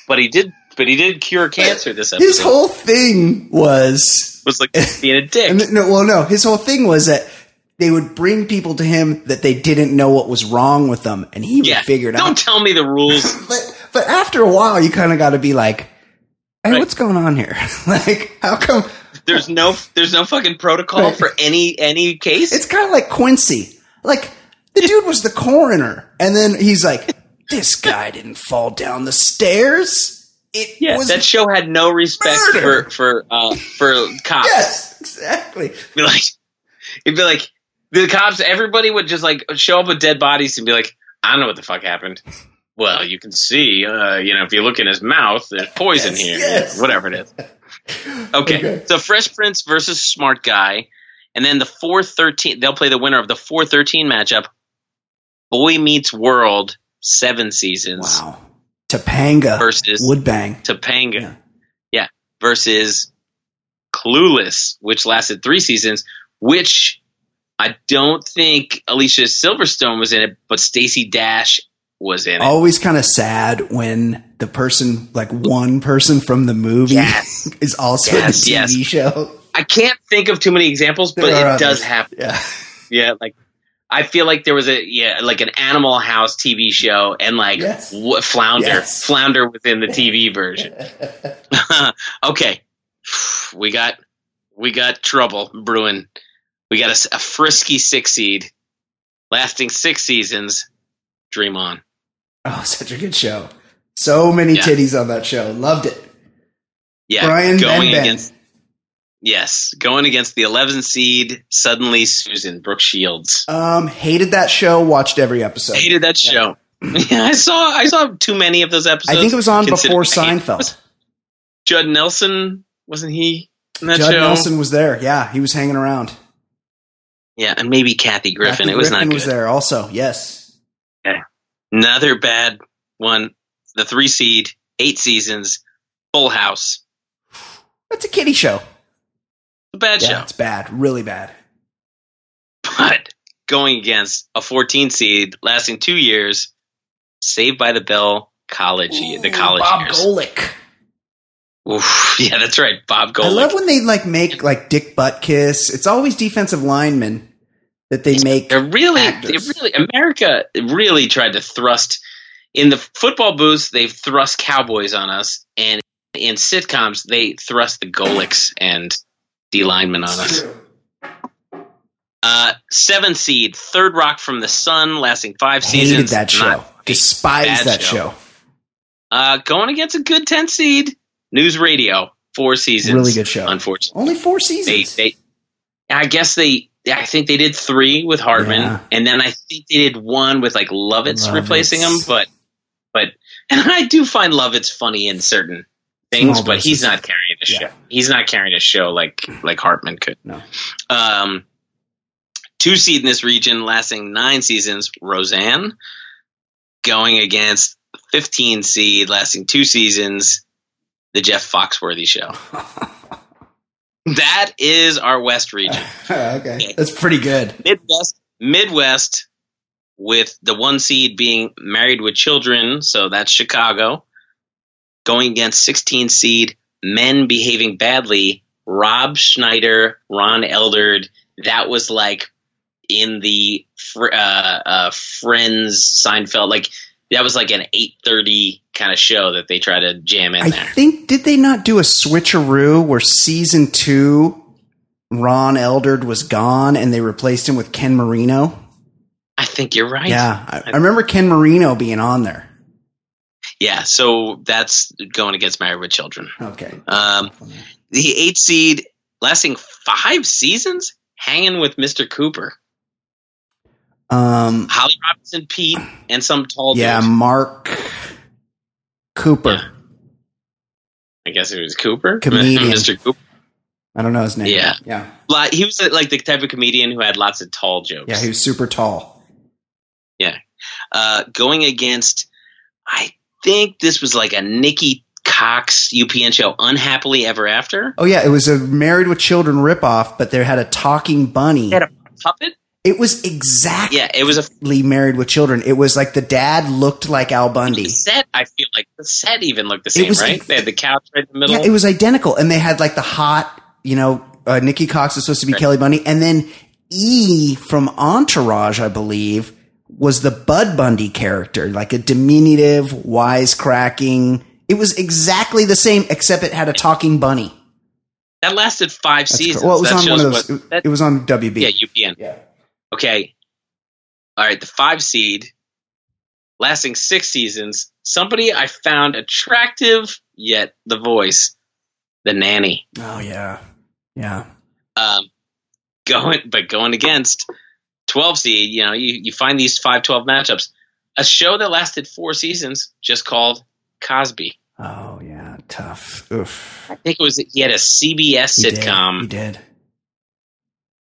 but he did, but he did cure cancer this episode. His whole thing was was like being a dick. And no, well, no, his whole thing was that they would bring people to him that they didn't know what was wrong with them, and he yeah, would figure it out. don't tell me the rules. But but after a while, you kind of got to be like, "Hey, Right. what's going on here? like, how come?" there's no, there's no fucking protocol Right. for any any case. It's kind of like Quincy. Like the dude was the coroner, and then he's like, "This guy didn't fall down the stairs." It yeah, was that show had no respect murder. for for uh, for cops. yes, exactly. be like, it'd be like the cops. Everybody would just like show up with dead bodies and be like, I don't know what the fuck happened. Well, you can see, uh, you know, if you look in his mouth, there's poison Yes, here, yes. whatever it is. Okay. Okay. so Fresh Prince versus Smart Guy, and then the four thirteen. They'll play the winner of the four thirteen matchup. Boy Meets World, seven seasons Wow, Topanga versus Woodbang. Topanga. Yeah. Yeah. Versus Clueless, which lasted three seasons, which I don't think Alicia Silverstone was in it, but Stacey Dash was in it. Always kind of sad when the person, like one person from the movie, Yes. is also Yes, in the TV yes. show. I can't think of too many examples, but it are does happen. Yeah, Yeah, like I feel like there was a yeah, like an Animal House TV show, and like Yes. wh- Flounder, Yes. Flounder within the TV version. okay, we got we got trouble brewing. We got a frisky six seed, lasting six seasons. Dream on. oh, such a good show. So many Yeah. titties on that show. Loved it. Yeah, Brian going Benben. against yes, going against the 11 seed. Suddenly, Susan Brooke Shields. Um, hated that show. Watched every episode. hated that show. Yeah, I saw I saw too many of those episodes. I think it was on before Seinfeld. Judd Nelson wasn't he in that Judd show? Nelson was there. Yeah, he was hanging around. Yeah, and maybe Kathy Griffin. Kathy it was Griffin not was there also. Yes. Another bad one. The three seed, eight seasons, Full House. That's a kiddie show. Bad Yeah, show. it's bad. Really bad. But going against a 14 seed, lasting two years, Saved by the Bell college the college Bob years. Golick. Oof, yeah, that's right. Bob Golic. I love when they like make like Dick Butt Kiss. It's always defensive linemen that they make. They're really, they really, America really tried to thrust in the football booths. They've thrust cowboys on us, and in sitcoms, they thrust the Golics and D linemen on us. Uh, seven seed, Third Rock from the Sun, lasting five Hated seasons. that show. Despised that show. Uh, going against a good ten seed, News Radio, four seasons. Really good show. Unfortunately, Only four seasons. they, I guess they, I think they did three with Hartman, Yeah. and then I think they did one with like Lovitz, Lovitz. replacing him. But, but, and I do find Lovitz funny in certain things, Small but he's not carrying a Yeah. show. He's not carrying a show like like Hartman could. No. Um, two seed in this region, lasting nine seasons. Roseanne going against fifteen seed, lasting two seasons. The Jeff Foxworthy Show. That is our West region. okay, that's pretty good. Midwest, Midwest, with the one seed being Married with Children, so that's Chicago, going against 16 seed Men Behaving Badly, Rob Schneider, Ron Eldard. That was like in the fr- uh, uh, Friends Seinfeld, like that was like an 8:30 kind of show that they try to jam in I there. think did they not do a switcheroo where season two, Ron Eldard was gone and they replaced him with Ken Marino? I think you're right. Yeah, I, I remember Ken Marino being on there. Yeah, so that's going against Married with Children. Okay, Um, the eight seed, lasting five seasons, hanging with Mr. Cooper, um, Holly Robinson, Peete, and some tall yeah, dude. Mark Cooper. Yeah. I guess it was Cooper, Comedian. Mr. Cooper. I don't know his name. Yeah. Yeah. He was uh, like the type of comedian who had lots of tall jokes. Yeah, he was super tall. Yeah, uh, going against, I think this was like a Nikki Cox UPN show, Unhappily Ever After. Oh yeah, it was a Married with Children ripoff, but they had a talking bunny. They had a puppet. It was exactly Yeah, it was a Married with Children. It was like the dad looked like Al Bundy. the set. I feel like the set even looked the same, was right? they had the couch right in the middle. Yeah, it was identical, and they had like the hot, you know, uh, Nikki Cox is supposed to be Right. Kelly Bundy, and then E from Entourage, I believe, was the Bud Bundy character, like a diminutive, wisecracking. It was exactly the same, except it had a talking bunny. that lasted five That's seasons. cool. Well, it was That on one of those. what- it- that- it was on WB. yeah, UPN. Yeah. Okay. All right, the five seed, lasting six seasons. Somebody I found attractive, yet the voice, the nanny. Oh yeah, yeah. um, going but going against 12 seed you know you, you find these 5-12 matchups a show that lasted four seasons just called cosby Oh yeah, tough. Oof. i think it was he had a cbs He did. sitcom He did.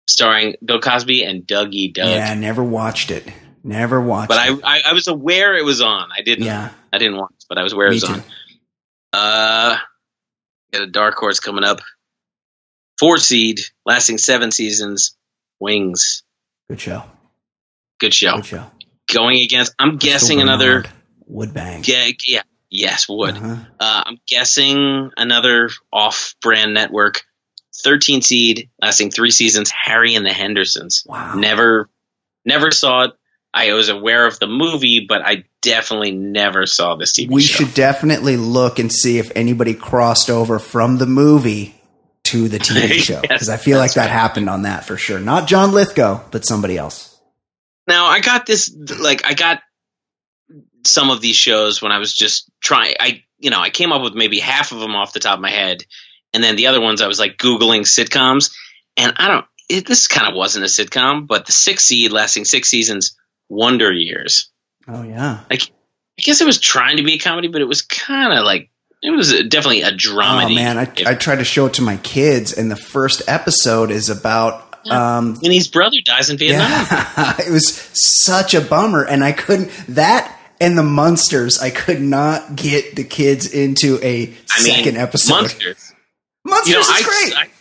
starring bill cosby and dougie doug Yeah, never watched it. Never watched. but I, it. I i was aware it was on i didn't yeah, i didn't watch it, but i was aware it was too. on uh got a dark horse coming up four seed lasting seven seasons wings Good show. good show Good show. going against i'm guessing another. Wood bang. Yeah, yeah, yes, Wood. Uh-huh. Uh, I'm guessing another off-brand network, 13 seed, lasting three seasons. Harry and the Hendersons. Wow. Never, never saw it. I was aware of the movie, but I definitely never saw this TV we show. should definitely look and see if anybody crossed over from the movie to the TV show Yes, because I feel like that right. happened on that for sure. Not John Lithgow, but somebody else. Now I got this, like I got some of these shows when I was just trying. I, you know, I came up with maybe half of them off the top of my head, and then the other ones I was like googling sitcoms, and I don't. It, this kind of wasn't a sitcom, but the six seed lasting six seasons, Wonder Years. Oh yeah. Like I guess it was trying to be a comedy, but it was kind of like it was definitely a drama. Oh man, I, I tried to show it to my kids, and the first episode is about. Um, his brother dies in Vietnam. yeah, it was such a bummer, and I couldn't that and the monsters. I could not get the kids into a I mean, second episode. Monsters. Munsters you know, is I, great. I-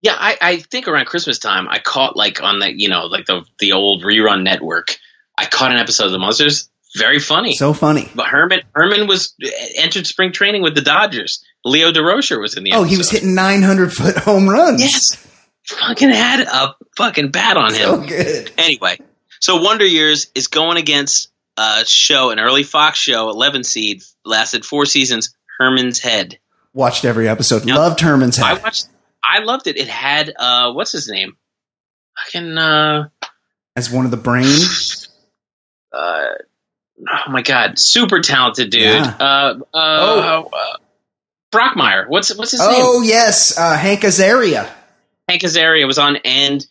yeah, I, I think around Christmas time, I caught like on the you know like the the old rerun network. I caught an episode of the Monsters. Very funny. so funny. but Herman Herman was entered spring training with the Dodgers. Leo Durocher was in the. Oh, episode. he was hitting 900 foot home runs. Yes, fucking had a fucking bat on him. So good. Anyway, so Wonder Years is going against a show, an early Fox show, 11 seed, lasted four seasons. Herman's Head. Watched every episode. Now, Loved Herman's Head. I watched. I loved it. It had uh, what's his name? Fucking uh, As one of the brain. uh, oh my god, super talented dude. Yeah. Uh, uh, Oh. uh, Brockmeyer. What's what's his Oh name? Oh yes, uh, Hank Azaria. Hank Azaria was on, and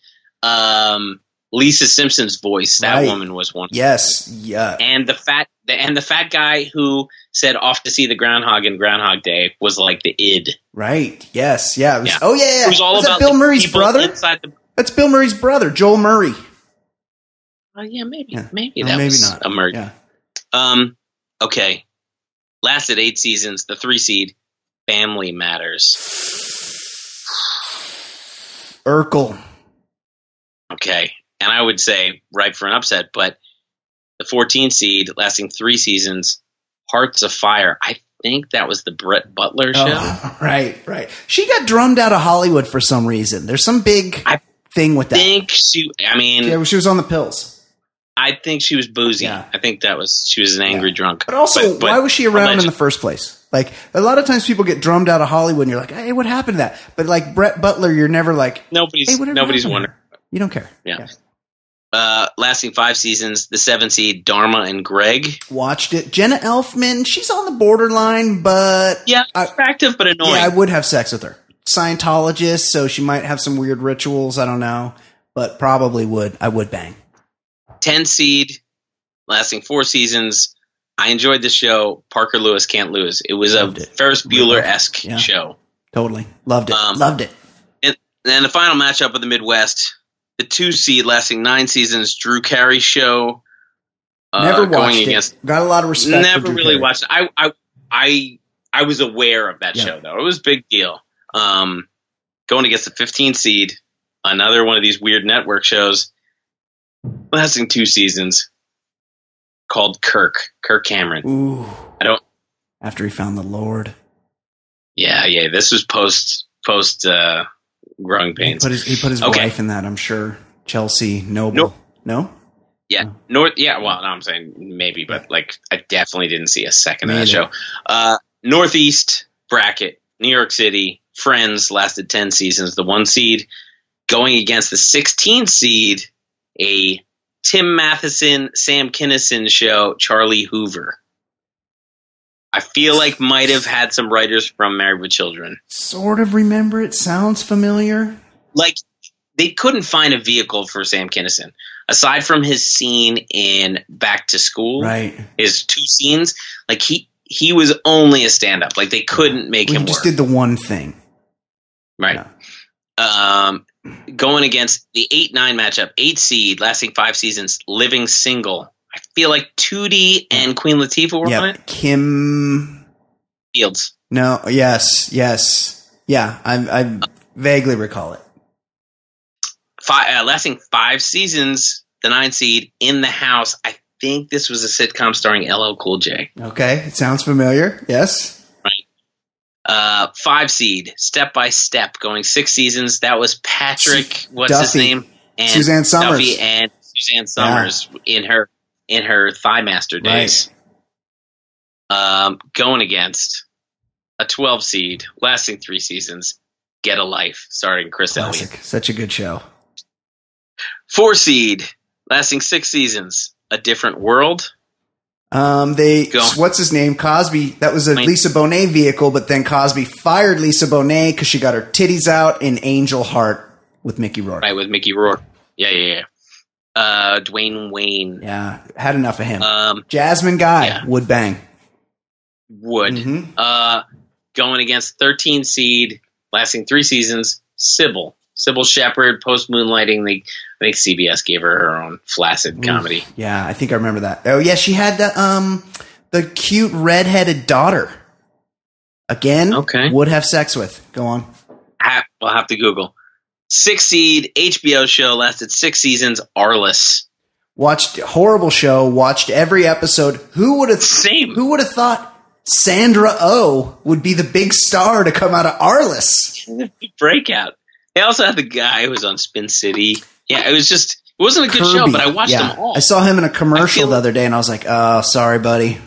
um, Lisa Simpson's voice. That Right. woman was one. Yes, yeah. and the fat the, and the fat guy who said off to see the groundhog in Groundhog Day was like the id. Right. Yes. Yeah. Was, Yeah. Oh yeah. yeah. It was all Was that about Bill Murray's brother. The, That's Bill Murray's brother, Joel Murray. oh yeah, maybe Yeah. maybe No, that maybe was not. a merge. Yeah. Um, okay, lasted eight seasons. The three seed, Family Matters. Urkel. Okay, and I would say right for an upset, but the 14 seed, lasting three seasons, Hearts Afire. I think that was the Brett Butler show. Oh, right. Right. She got drummed out of Hollywood for some reason. There's some big I thing with that. I that. think she. I mean, yeah, she was on the pills. I think she was boozy. Yeah. I think that was she was an angry Yeah. drunk. But also, But- but why was she around in the first place? Like a lot of times, people get drummed out of Hollywood, and you're like, "Hey, what happened to that?" But like Brett Butler, you're never like, Nobody's "Hey, nobody's happened wondering. there?" You don't care. Yeah. Uh, lasting five seasons, the seven seed Dharma and Greg. Watched it. Jenna Elfman, she's on the borderline, but Yeah, I- attractive but annoying. yeah, I would have sex with her. Scientologist, so she might have some weird rituals. I don't know, but probably would. I would bang. Ten seed, lasting four seasons. I enjoyed the show. Parker Lewis can't lose. It was a Loved it. Ferris Bueller esque Yeah. show. Totally loved it. Um, loved it. And then the final matchup of the Midwest, the two seed lasting nine seasons, Drew Carey show. uh, Never watched it. against Got a lot of respect. never really Carey. watched it. I I I I was aware of that Yeah. show though. It was a big deal. Um, going against the 15 seed, another one of these weird network shows, lasting two seasons, called Kirk Kirk Cameron. Ooh. I don't- After he found the Lord, Yeah, yeah. This was post post uh, growing he pains. put his he put his Okay. wife in that. I'm sure. Chelsea Noble. Nope. No. Yeah, North. Yeah, well, no, I'm saying maybe, but like I definitely didn't see a second of that either. show. Uh, Northeast bracket, New York City. Friends lasted ten seasons. The one seed going against the 16 seed, a Tim Matheson, Sam Kinison show, Charlie Hoover. I feel like might have had some writers from Married with Children. Sort of remember it. Sounds familiar. like they couldn't find a vehicle for Sam Kinison aside from his scene in Back to School. Right. His two scenes, like he he was only a stand up. Like they couldn't make We him just work. did the one thing. right. Um, going against the eight nine matchup, eight seed, lasting five seasons, living single. I feel like Tootie and Queen Latifah were on it. Kim. Fields. No. Yes. Yes. Yeah. I I vaguely recall it. Five, uh, lasting five seasons, the nine seed in the house. I think this was a sitcom starring LL Cool J. Okay. It sounds familiar. Yes. Uh, five seed, step by step, going six seasons. That was Patrick. What's his Duffy. name? And Suzanne Somers. Duffy and Suzanne Somers in her in her Thigh Master days. Um, going against a twelve seed, lasting three seasons. Get a life, starring Chris Elliott. Such a good show. Four seed, lasting six seasons. A different world. Um, they Go. what's his name? Cosby. That was a. Lisa Bonet vehicle, but then Cosby fired Lisa Bonet because she got her titties out in Angel Heart with Mickey Rourke. Right with Mickey Rourke. Yeah, yeah, yeah. Uh, Dwayne Wayne. Yeah, had enough of him. Um, Jasmine Guy yeah. would bang. Wood. Mhm. Uh, going against 13 seed, lasting three seasons, Cybill. Cybill Shepherd, post moonlighting. They, I think CBS gave her her own flaccid comedy. Yeah, I think I remember that. Oh yeah, she had the um the cute redheaded daughter. Again, Okay. would have sex with. Go on. Ha- we'll have to Google. Six seed HBO show lasted six seasons. Arliss. Watched horrible show. Watched every episode. Who would have Same. Who would have thought Sandra O would be the big star to come out of Arliss? Breakout. They also had the guy who was on Spin City. Yeah, it was just it wasn't a good show, but I watched Yeah. them all. I saw him in a commercial feel- the other day, and I was like, "Oh, sorry, buddy.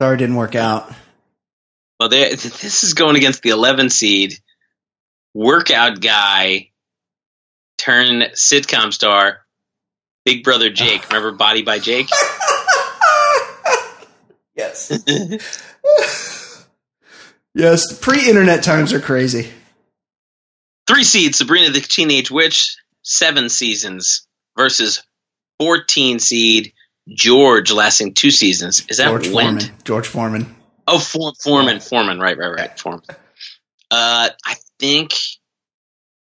Sorry, didn't work out." Well, this is going against the 11 seed workout guy turn sitcom star, Big Brother Jake. Remember Body by Jake? Yes. yes. Pre-internet times are crazy. Three seed Sabrina the Teenage Witch, seven seasons versus 14 seed George, lasting two seasons. Is that George Wendt? Foreman. George Foreman. Oh, For- Foreman, Foreman, right, right, right, Foreman. Uh, I think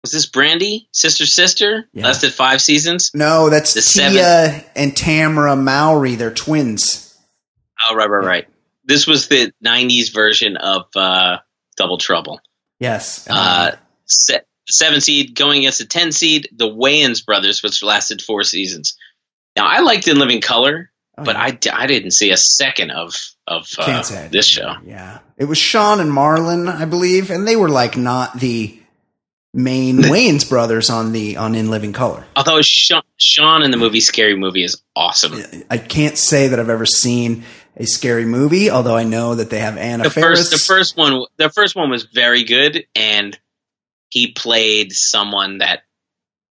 was this Brandy, sister, sister, Yeah. lasted five seasons. No, that's The Tia and Tamara Mowry. They're twins. Oh, right, right, right. This was the '90s version of uh, Double Trouble. Yes. Uh, se- seven seed going against a ten seed, the Wayans brothers, which lasted four seasons. Now, I liked In Living Color, Oh, but yeah. I, I didn't see a second of of uh, Can't say I this show. Yeah. It was Sean and Marlon, I believe, and they were like not the main Wayans brothers on the on In Living Color. Although Sean, Sean in the movie Scary Movie is awesome. I can't say that I've ever seen a scary movie, although I know that they have Anna the Faris. first the first one the first one was very good and he played someone that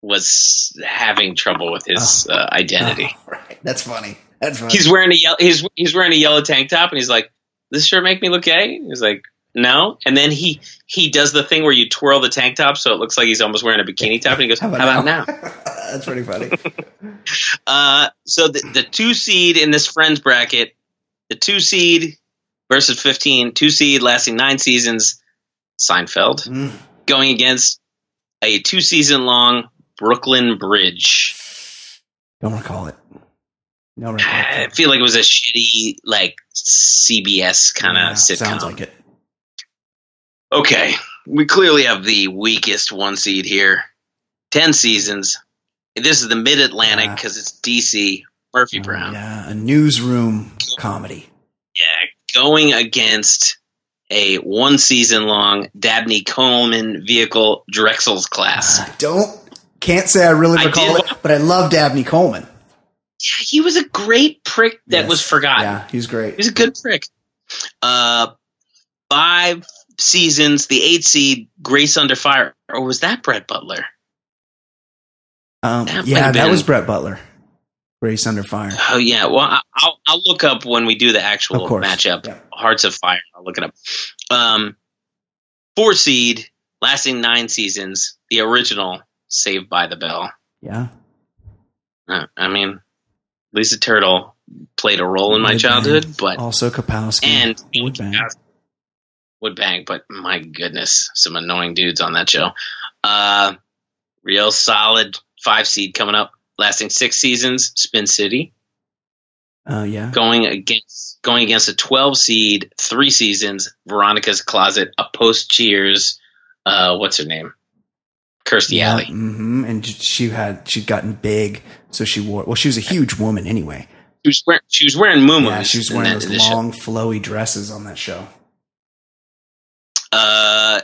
was having trouble with his uh, identity. Oh, right. That's funny. That's funny. He's wearing a yellow he's he's wearing a yellow tank top and he's like, Does "This shirt make me look gay?" He's like, "No." And then he he does the thing where you twirl the tank top so it looks like he's almost wearing a bikini top and he goes, "How about, now?" That's pretty funny. Uh, so the, the two seed in this friends bracket, the two seed versus 15, two seed lasting nine seasons, Seinfeld, Mm. Going against a two season long Brooklyn Bridge. Don't recall it. No ah, I feel like it was a shitty, like CBS kind of Yeah, sitcom. Sounds like it. Okay, we clearly have the weakest one seed here. Ten seasons. This is the Mid Atlantic Yeah. because it's DC. Murphy oh, Brown. Yeah, a newsroom comedy. Yeah, going against a one season long Dabney Coleman vehicle Drexel's class. I don't can't say I really recall did- it, but I love Dabney Coleman. Yeah, he was a great prick that Yes. was forgotten. Yeah, he's great. He was a good prick. Uh, five seasons, the eight seed, Grace Under Fire. Or was that Brett Butler? Um, That yeah, that was Brett Butler. Grace Under Fire. Oh yeah. Well, I- I'll I'll look up when we do the actual matchup. Yeah. Hearts Afire. I'll look it up. Um, four seed, lasting nine seasons. The original Saved by the Bell. Yeah. Uh, I mean, Lisa Turtle played a role in my childhood, but also Kapowski and would bang. But my goodness, some annoying dudes on that show. Uh, real solid five seed coming up, lasting six seasons. Spin City Uh, yeah. going against going against a twelve seed, three seasons. Veronica's Closet, a post Cheers. Uh, what's her name? Kirstie yeah. Alley. hmm And she had she'd gotten big, so she wore. Well, she was a huge woman anyway. She was wearing she was wearing muumuus. Yeah, she was wearing that- those in show. long, flowy dresses on that show. Uh,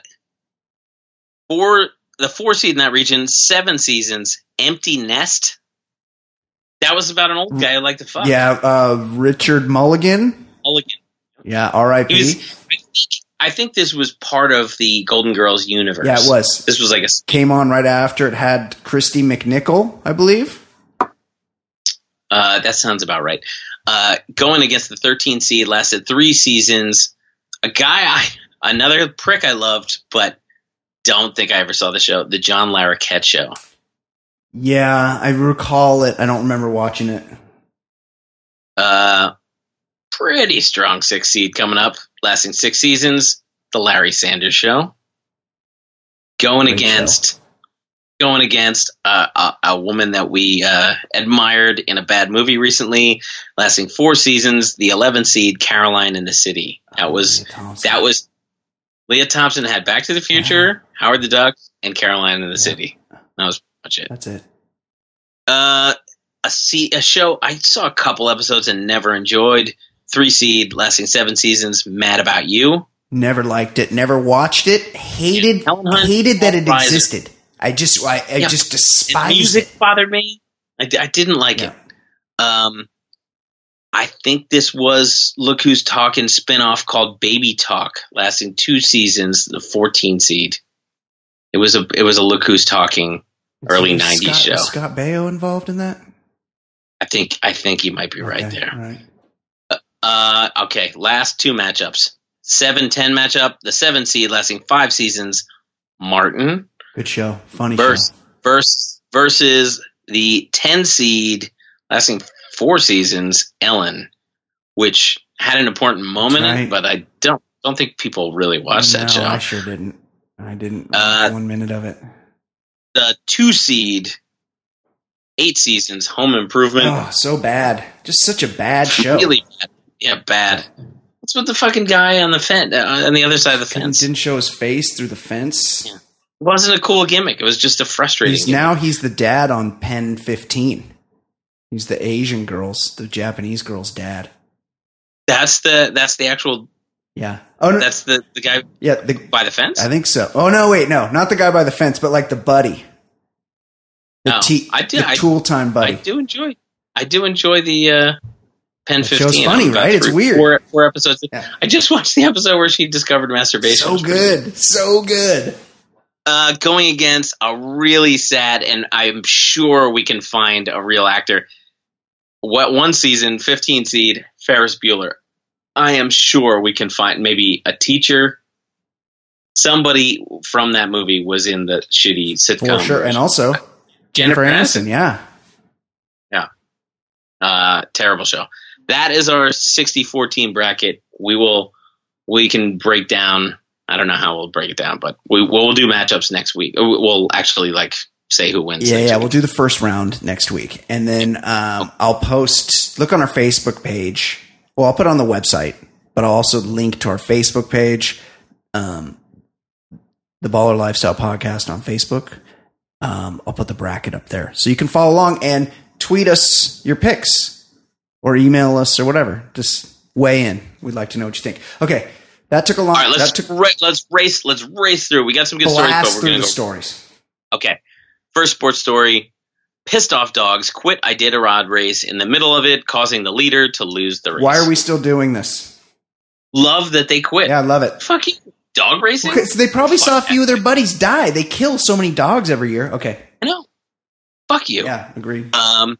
four the four seed in that region, seven seasons. Empty Nest. That was about an old guy I liked to fuck. Yeah, uh, Richard Mulligan. Mulligan. Yeah, R.I.P. Was, I, think, I think this was part of the Golden Girls universe. Yeah, it was. This was like a Came on right after it had Kristy McNichol, I believe. Uh, that sounds about right. Uh, going against the 13 seed, lasted three seasons. A guy, I another prick I loved, but don't think I ever saw the show. The John Larroquette Show. Yeah, I recall it. I don't remember watching it. Uh, pretty strong six seed coming up, lasting six seasons. The Larry Sanders Show. Going Great against, going against uh, a, a woman that we uh, admired in a bad movie recently, lasting four seasons. The 11 seed Caroline in the City. That was Thompson. that was Leah Thompson had Back to the Future, Howard the Duck, and Caroline in the City. That was much it. That's it. Uh, a se- a show I saw a couple episodes and never enjoyed. Three seed, lasting seven seasons. Mad about you. Never liked it. Never watched it. Hated. Hunt, hated that it existed. I just, I, I Yeah. just despised music it. bothered me. I, I didn't like Yeah. it. Um, I think this was Look Who's Talking spinoff called Baby Talk, lasting two seasons. The 14 seed. It was a it was a Look Who's Talking early Was 90s Scott, show. Scott Baio involved in that? I think I think you might be right there. right. Uh, okay, last two matchups. 7 10 matchup. The 7 seed lasting five seasons. Martin Good show. Funny versus, show. versus, versus the 10 seed lasting four seasons. Ellen, which had an important moment, right. but I don't don't think people really watched that show. I sure didn't. I didn't. Uh, one minute of it. The two seed, eight seasons. Home Improvement. Oh, so bad. Just such a bad show. Really bad. Yeah, bad. What's with the fucking guy on the fence uh, on the other side of the fence? didn't show his face through the fence. Yeah. It wasn't a cool gimmick. It was just a frustrating. He's now he's the dad on Pen 15. He's the Asian girls, the Japanese girl's dad. That's the that's the actual Yeah. Oh no. that's the the guy yeah. The, by the fence. I think so. Oh no, wait, no, not the guy by the fence, but like the buddy, the No, t- I did- the I- tool time buddy. I do enjoy. I do enjoy the uh, Pen The fifteen. show's funny, right? It's weird. Four, four episodes. Yeah. I just watched the episode where she discovered masturbation. so It was good, so good. uh, going against a really sad, and I'm sure we can find a real actor. What one season, 15 seed, Ferris Bueller. I am sure we can find maybe a teacher. Somebody from that movie was in the shitty sitcom. For sure, and also Jennifer Aniston. Yeah, Uh, terrible show. That is our 60-14 bracket. We will, we can break down I don't know how we'll break it down, but we we'll do matchups next week. Uh, We'll actually like say who wins. Yeah, yeah. week. We'll do the first round next week, and then um, I'll post. Look on our Facebook page. Well, I'll put it on the website, but I'll also link to our Facebook page, um, the Baller Lifestyle Podcast on Facebook. Um, I'll put the bracket up there so you can follow along and tweet us your picks or email us or whatever. Just weigh in. We'd like to know what you think. Okay, that took a long. All right, let's that took ra- let's race let's race through. We got some good stories, but we're gonna the go. stories. Okay, first sports story: pissed off dogs quit Iditarod race in the middle of it, causing the leader to lose the race. Why are we still doing this? love that they quit? Yeah, I love it. Fucking dog racing. Okay, so they probably saw a few of their buddies die. They kill so many dogs every year. Okay. I know. Fuck you. Yeah, agreed. Um,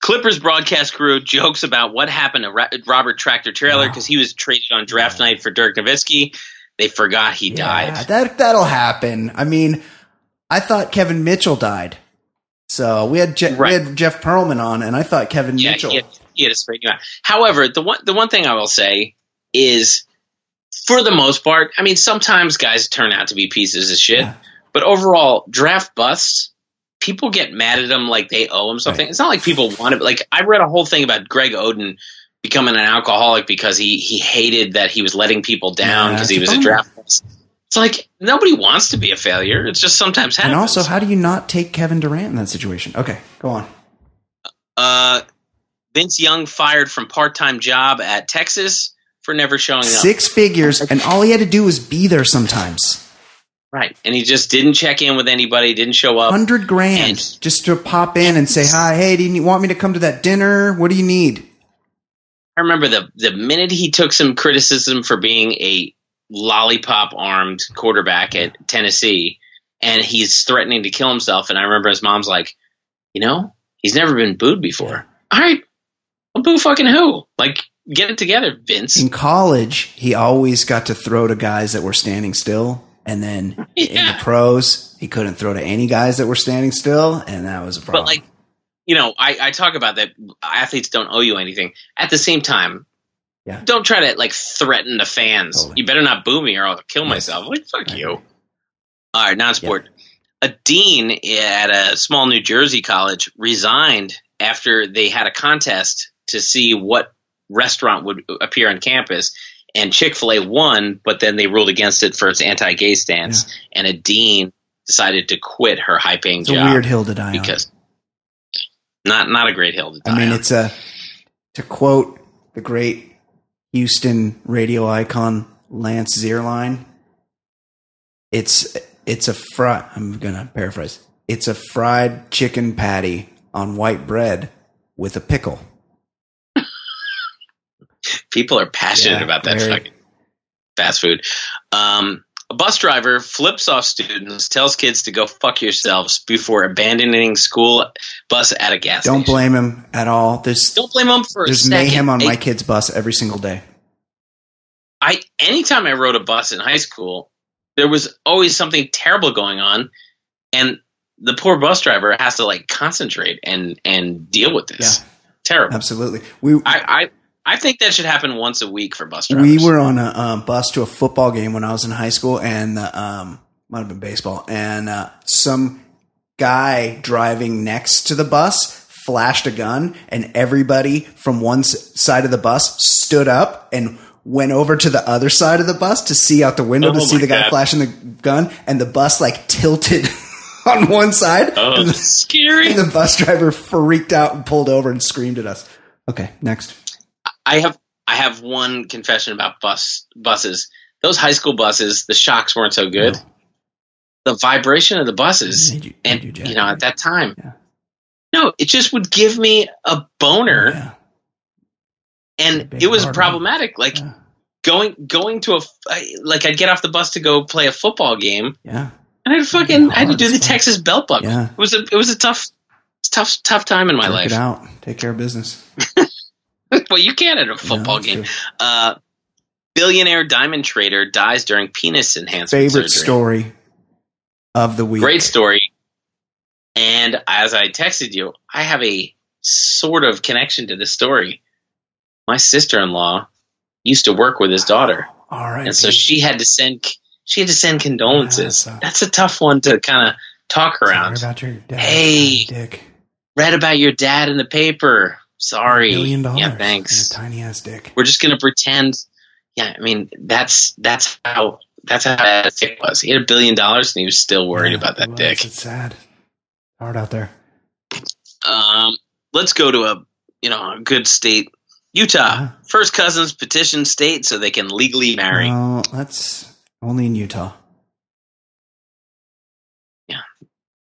Clippers broadcast crew jokes about what happened to Ra- Robert Tractor Traylor Wow. because he was traded on draft night for Dirk Nowitzki. They forgot he Yeah, died. that that'll happen. I mean, I thought Kevin Mitchell died. So we had Je- Right. we had Jeff Pearlman on, and I thought Kevin Yeah, Mitchell. he had, he had you out. However, the one the one thing I will say is, for the most part, I mean, sometimes guys turn out to be pieces of shit, Yeah. but overall, draft busts. People get mad at them like they owe him something. Right. It's not like people want it. Like I read a whole thing about Greg Oden becoming an alcoholic because he he hated that he was letting people down Yeah, because he was a a draft bust. It's like nobody wants to be a failure. It's just sometimes happens. and also, how do you not take Kevin Durant in that situation? Okay, go on. Uh, Vince Young fired from part-time job at Texas for never showing up. Six figures, and all he had to do was be there sometimes. Right, and he just didn't check in with anybody, didn't show up. Hundred grand and- just to pop in and say hi. Hey, do you want me to come to that dinner? What do you need? I remember the the minute he took some criticism for being a lollipop-armed quarterback at Tennessee, and he's threatening to kill himself. And I remember his mom's like, you know, he's never been booed before. All right, well, boo fucking who? Like, get it together, Vince. In college, he always got to throw to guys that were standing still, and then in the pros, he couldn't throw to any guys that were standing still, and that was a problem. But like, you know, I, I talk about that athletes don't owe you anything. At the same time, Yeah. don't try to like threaten the fans. Totally. You better not boo me or I'll kill myself. Like fuck I you. All right, non-sport. A dean at a small New Jersey college resigned after they had a contest to see what restaurant would appear on campus. And Chick Fil A won, but then they ruled against it for its anti-gay stance. And a dean decided to quit her high-paying it's a job weird hill to die on. because not not a great hill to die I mean, on. it's a to quote the great Houston radio icon Lance Zierlein. It's it's a fry. I'm gonna paraphrase. It's a fried chicken patty on white bread with a pickle. People are passionate Yeah, about that very. fucking fast food. Um, a bus driver flips off students, tells kids to go fuck yourselves before abandoning school bus at a gas station. Don't station. blame him at all. There's Don't blame him for there's mayhem on my kid's bus every single day. I anytime I rode a bus in high school, there was always something terrible going on, and the poor bus driver has to like concentrate and and deal with this. Yeah. Terrible. Absolutely. We I, I I think that should happen once a week for bus drivers. we were on a um, bus to a football game when I was in high school, and uh, um, might have been baseball, and uh, some guy driving next to the bus flashed a gun, and everybody from one side of the bus stood up and went over to the other side of the bus to see out the window to Oh see my the guy God. flashing the gun, and the bus like tilted on one side, Oh, and, the, scary. and the bus driver freaked out and pulled over and screamed at us. Okay, next. I have I have one confession about bus buses. Those high school buses, the shocks weren't so good. The vibration of the buses, you- and you you know, at that time, Yeah. no, it just would give me a boner, Yeah, and it was one. problematic. Like Yeah. going going to a like I'd get off the bus to go play a football game, yeah. and I'd fucking I had to do the. Texas belt buckle. Yeah. It was a it was a tough tough tough time in my Work life. out. Take care of business. well, you can at a football that's game. Uh, billionaire diamond trader dies during penis enhancement Favorite surgery. story of the week. Great story. And as I texted you, I have a sort of connection to this story. My sister-in-law used to work with his daughter, All right. and so she had to send she had to send condolences. Yeah, so- That's a tough one to kind of talk around. about your dad. Hey. dick. Read about your dad in the paper. Sorry. Billion dollars. Yeah, thanks. a tiny ass dick. We're just gonna pretend. Yeah, I mean that's that's how that's how bad Dick was. He had a billion dollars and he was still worried Yeah, about that it dick. It's sad. Hard out there. Um, let's go to a you know a good state, Utah. Yeah. First cousins petition state so they can legally marry. Well, that's only in Utah.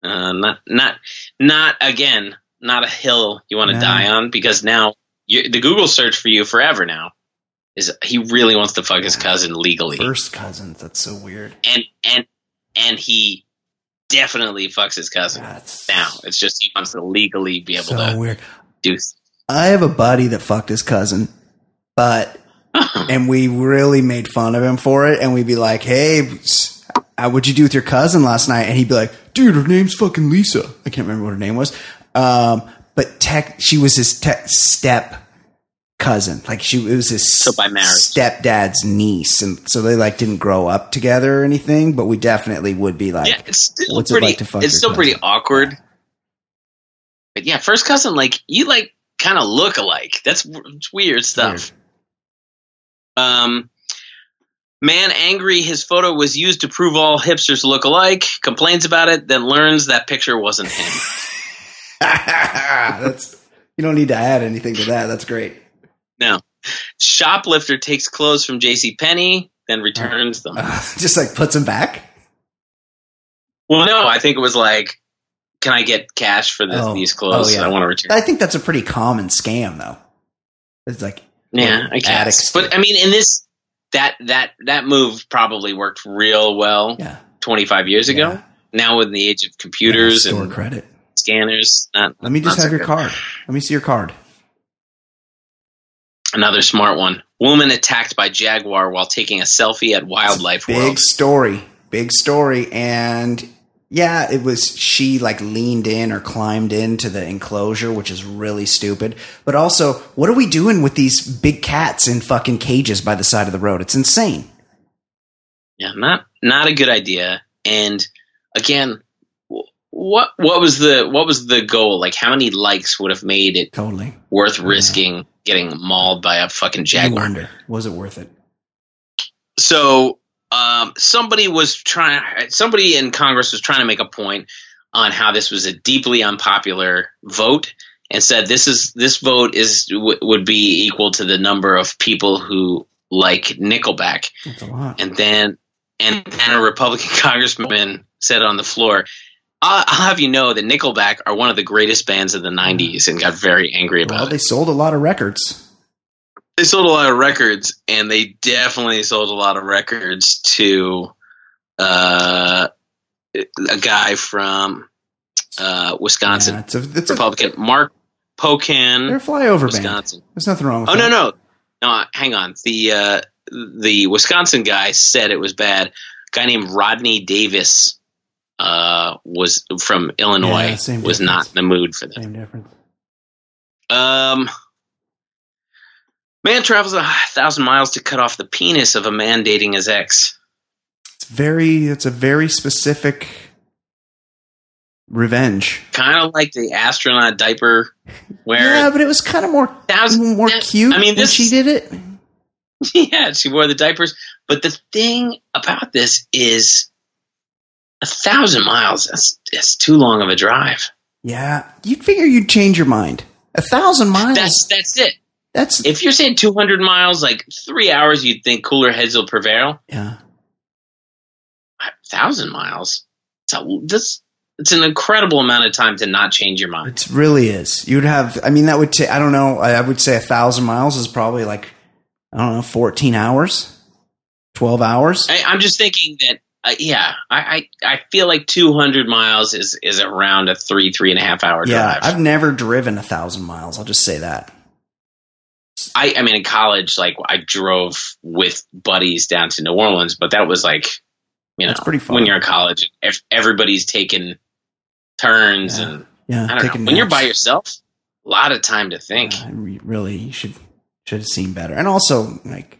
Uh, not not not again. Not a hill you want to No. die on because now you, the Google search for you forever now is he really wants to fuck his cousin legally First cousin, That's so weird. and and and he definitely fucks his cousin That's now. It's just he wants to legally be able so to weird. do. I have a buddy that fucked his cousin, but and we really made fun of him for it. And we'd be like, "Hey, what'd you do with your cousin last night?" And he'd be like, "Dude, her name's fucking Lisa. I can't remember what her name was, um, but tech, she was his te- step cousin. Like she it was his So by marriage. stepdad's niece, and so they like didn't grow up together or anything. But we definitely would be like, yeah, it's still what's it pretty. like to fuck it's still pretty awkward. But yeah, first cousin, like you like kind of look alike. That's weird stuff. Um, man angry his photo was used to prove all hipsters look alike. Complains about it, then learns that picture wasn't him. That's you don't need to add anything to that. That's great. no, shoplifter takes clothes from J.C. Penney, then returns them. Uh, just like puts them back. Well, no, I think it was like, can I get cash for this, Oh. these clothes? Oh, yeah. I want to return. I think that's a pretty common scam, though. It's like Yeah, I guess. But I mean, in this, that that that move probably worked real well yeah, 25 years ago. Now, with the age of computers store and credit. Scanners, not, Let me just not so have your good. card. Let me see your card. Another smart one: woman attacked by jaguar while taking a selfie at Wildlife Big World. story. Big story. And yeah, it was she like leaned in or climbed into the enclosure, which is really stupid. But also, what are we doing with these big cats in fucking cages by the side of the road? It's insane. Yeah, not not a good idea. And again, what what was the what was the goal? Like, how many likes would have made it Totally. worth risking getting mauled by a fucking I jaguar? wonder, was it worth it? so um, somebody was trying somebody in congress was trying to make a point on how this was a deeply unpopular vote and said this is this vote is w- would be equal to the number of people who like nickelback That's a lot. and then and then a republican congressman said on the floor I'll, I'll have you know that nickelback are one of the greatest bands of the 90s and got very angry about Well, it they sold a lot of records. they sold a lot of records, and they definitely sold a lot of records to uh, a guy from uh, Wisconsin, Yeah, it's a, it's a, Republican Mark they're a Pocan, flyover band. Wisconsin. There's nothing wrong with Oh that. no, no, no! Hang on. The uh, the Wisconsin guy said it was bad. A guy named Rodney Davis uh, was from Illinois. Yeah, was not in the mood for that. Same difference. Um, man travels a thousand miles to cut off the penis of a man dating his ex. It's very. It's a very specific revenge. Kind of like the astronaut diaper where Yeah, but it was kind of more Thousand- more cute I mean, this- she did it. yeah, she wore the diapers. But the thing about this is a thousand miles. That's that's too long of a drive. Yeah, you'd figure you'd change your mind. A thousand miles. That's that's it. that's If you're saying 200 miles, like three hours, you'd think cooler heads will prevail. yeah. A thousand miles. So this it's an incredible amount of time to not change your mind. It really is. You'd have. I mean, that would take. I don't know. I, would say a thousand miles is probably like I don't know, fourteen hours, twelve hours. I, I'm just thinking that, uh, yeah, I, I I feel like 200 miles is is around a three three and a half hour yeah, drive. I've never driven a thousand miles. I'll just say that. I I mean, in college, like I drove with buddies down to New Orleans, but that was like, you know, That's pretty far. when you're in college, if everybody's taking turns Yeah. and Yeah, I don't know, when you're by yourself, a lot of time to think. Uh, re- really, you should should have seen better. And also, like,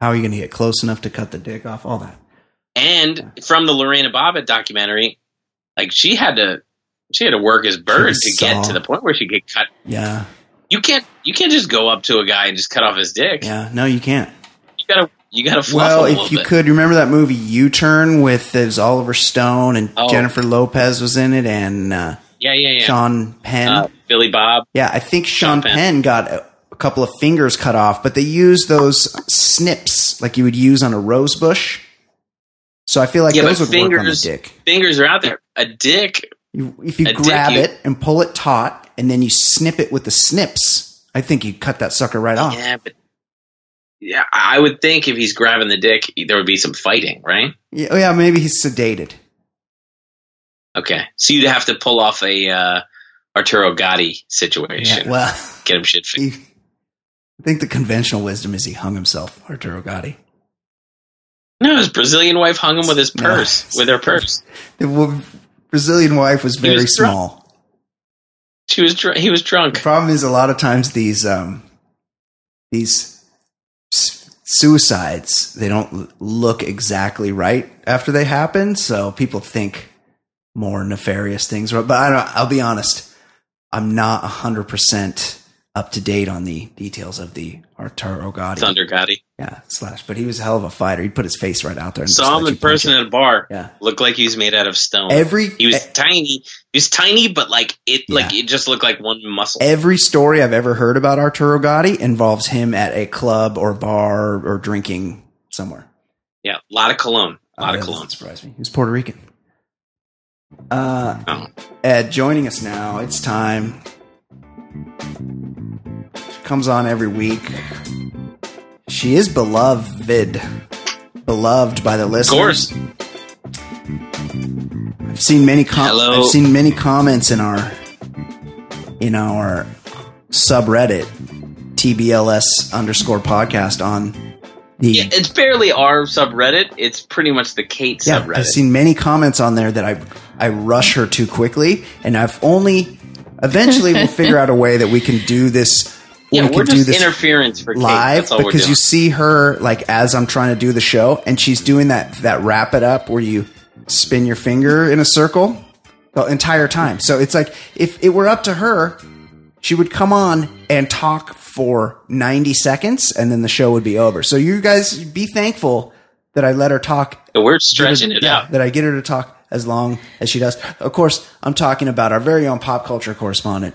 How are you going to get close enough to cut the dick off? All that. And from the Lorena Bobbitt documentary, like she had to she had to work as bird was to get to the point where she could cut. Yeah. You can't you can't just go up to a guy and just cut off his dick. Yeah. No, you can't. You gotta you gotta fluff Well, him a little if you bit. could remember that movie U Turn with there's Oliver Stone and Oh. Jennifer Lopez was in it and uh, yeah, yeah, yeah. Sean Penn. uh, Billy Bob. yeah, I think Sean Sean Penn. Penn got a, a couple of fingers cut off, but they used those snips like you would use on a rose bush. So I feel like yeah, those would work on the fingers dick. fingers are out there. A dick. You, if you a dick, grab you- it and pull it taut, and then you snip it with the snips, I think you cut that sucker right off. Yeah, but yeah, I would think if he's grabbing the dick, there would be some fighting, right? Yeah, oh yeah, maybe he's sedated. Okay, so you'd have to pull off a uh, Arturo Gatti situation. Yeah, well, Get him shit I think the conventional wisdom is he hung himself, Arturo Gatti. No, his Brazilian wife hung him with his No. purse, with her purse. The Brazilian wife was very was drunk. small. She was dr- he was drunk. The problem is a lot of times these um, these suicides they don't look exactly right after they happen, so people think more nefarious things. But I don't. I'll be honest, I'm not hundred percent up to date on the details of the Arturo Gatti. Thunder Gatti. Yeah, slash. But he was a hell of a fighter. He'd put his face right out there. And Saw him in person at a bar. Yeah. Looked like he was made out of stone. Every he was e- tiny. He was tiny, but like it, like it just looked like one muscle. every story I've ever heard about Arturo Gatti involves him at a club or bar or drinking somewhere. yeah, a lot of cologne. A lot Oh, of cologne. doesn't surprise me. He's Puerto Rican. Uh, Oh. Ed, joining us now. It's time. Comes on every week. She is beloved, beloved by the listeners. Of course. I've seen many com- Hello. I've seen many comments in our in our subreddit TBLS underscore podcast on the Yeah, it's barely our subreddit. It's pretty much the Kate yeah, subreddit. I've seen many comments on there that I I rush her too quickly, and I've only eventually we'll figure out a way that we can do this. Yeah, we we're can do this interference for Kate. live That's all we're because you see her like as I'm trying to do the show, and she's doing that that wrap it up where you spin your finger in a circle the entire time. So it's like if it were up to her, she would come on and talk for 90 seconds, and then the show would be over. So you guys be thankful that I let her talk So we're stretching get it yeah, out. That I get her to talk as long as she does. Of course, I'm talking about our very own pop culture correspondent,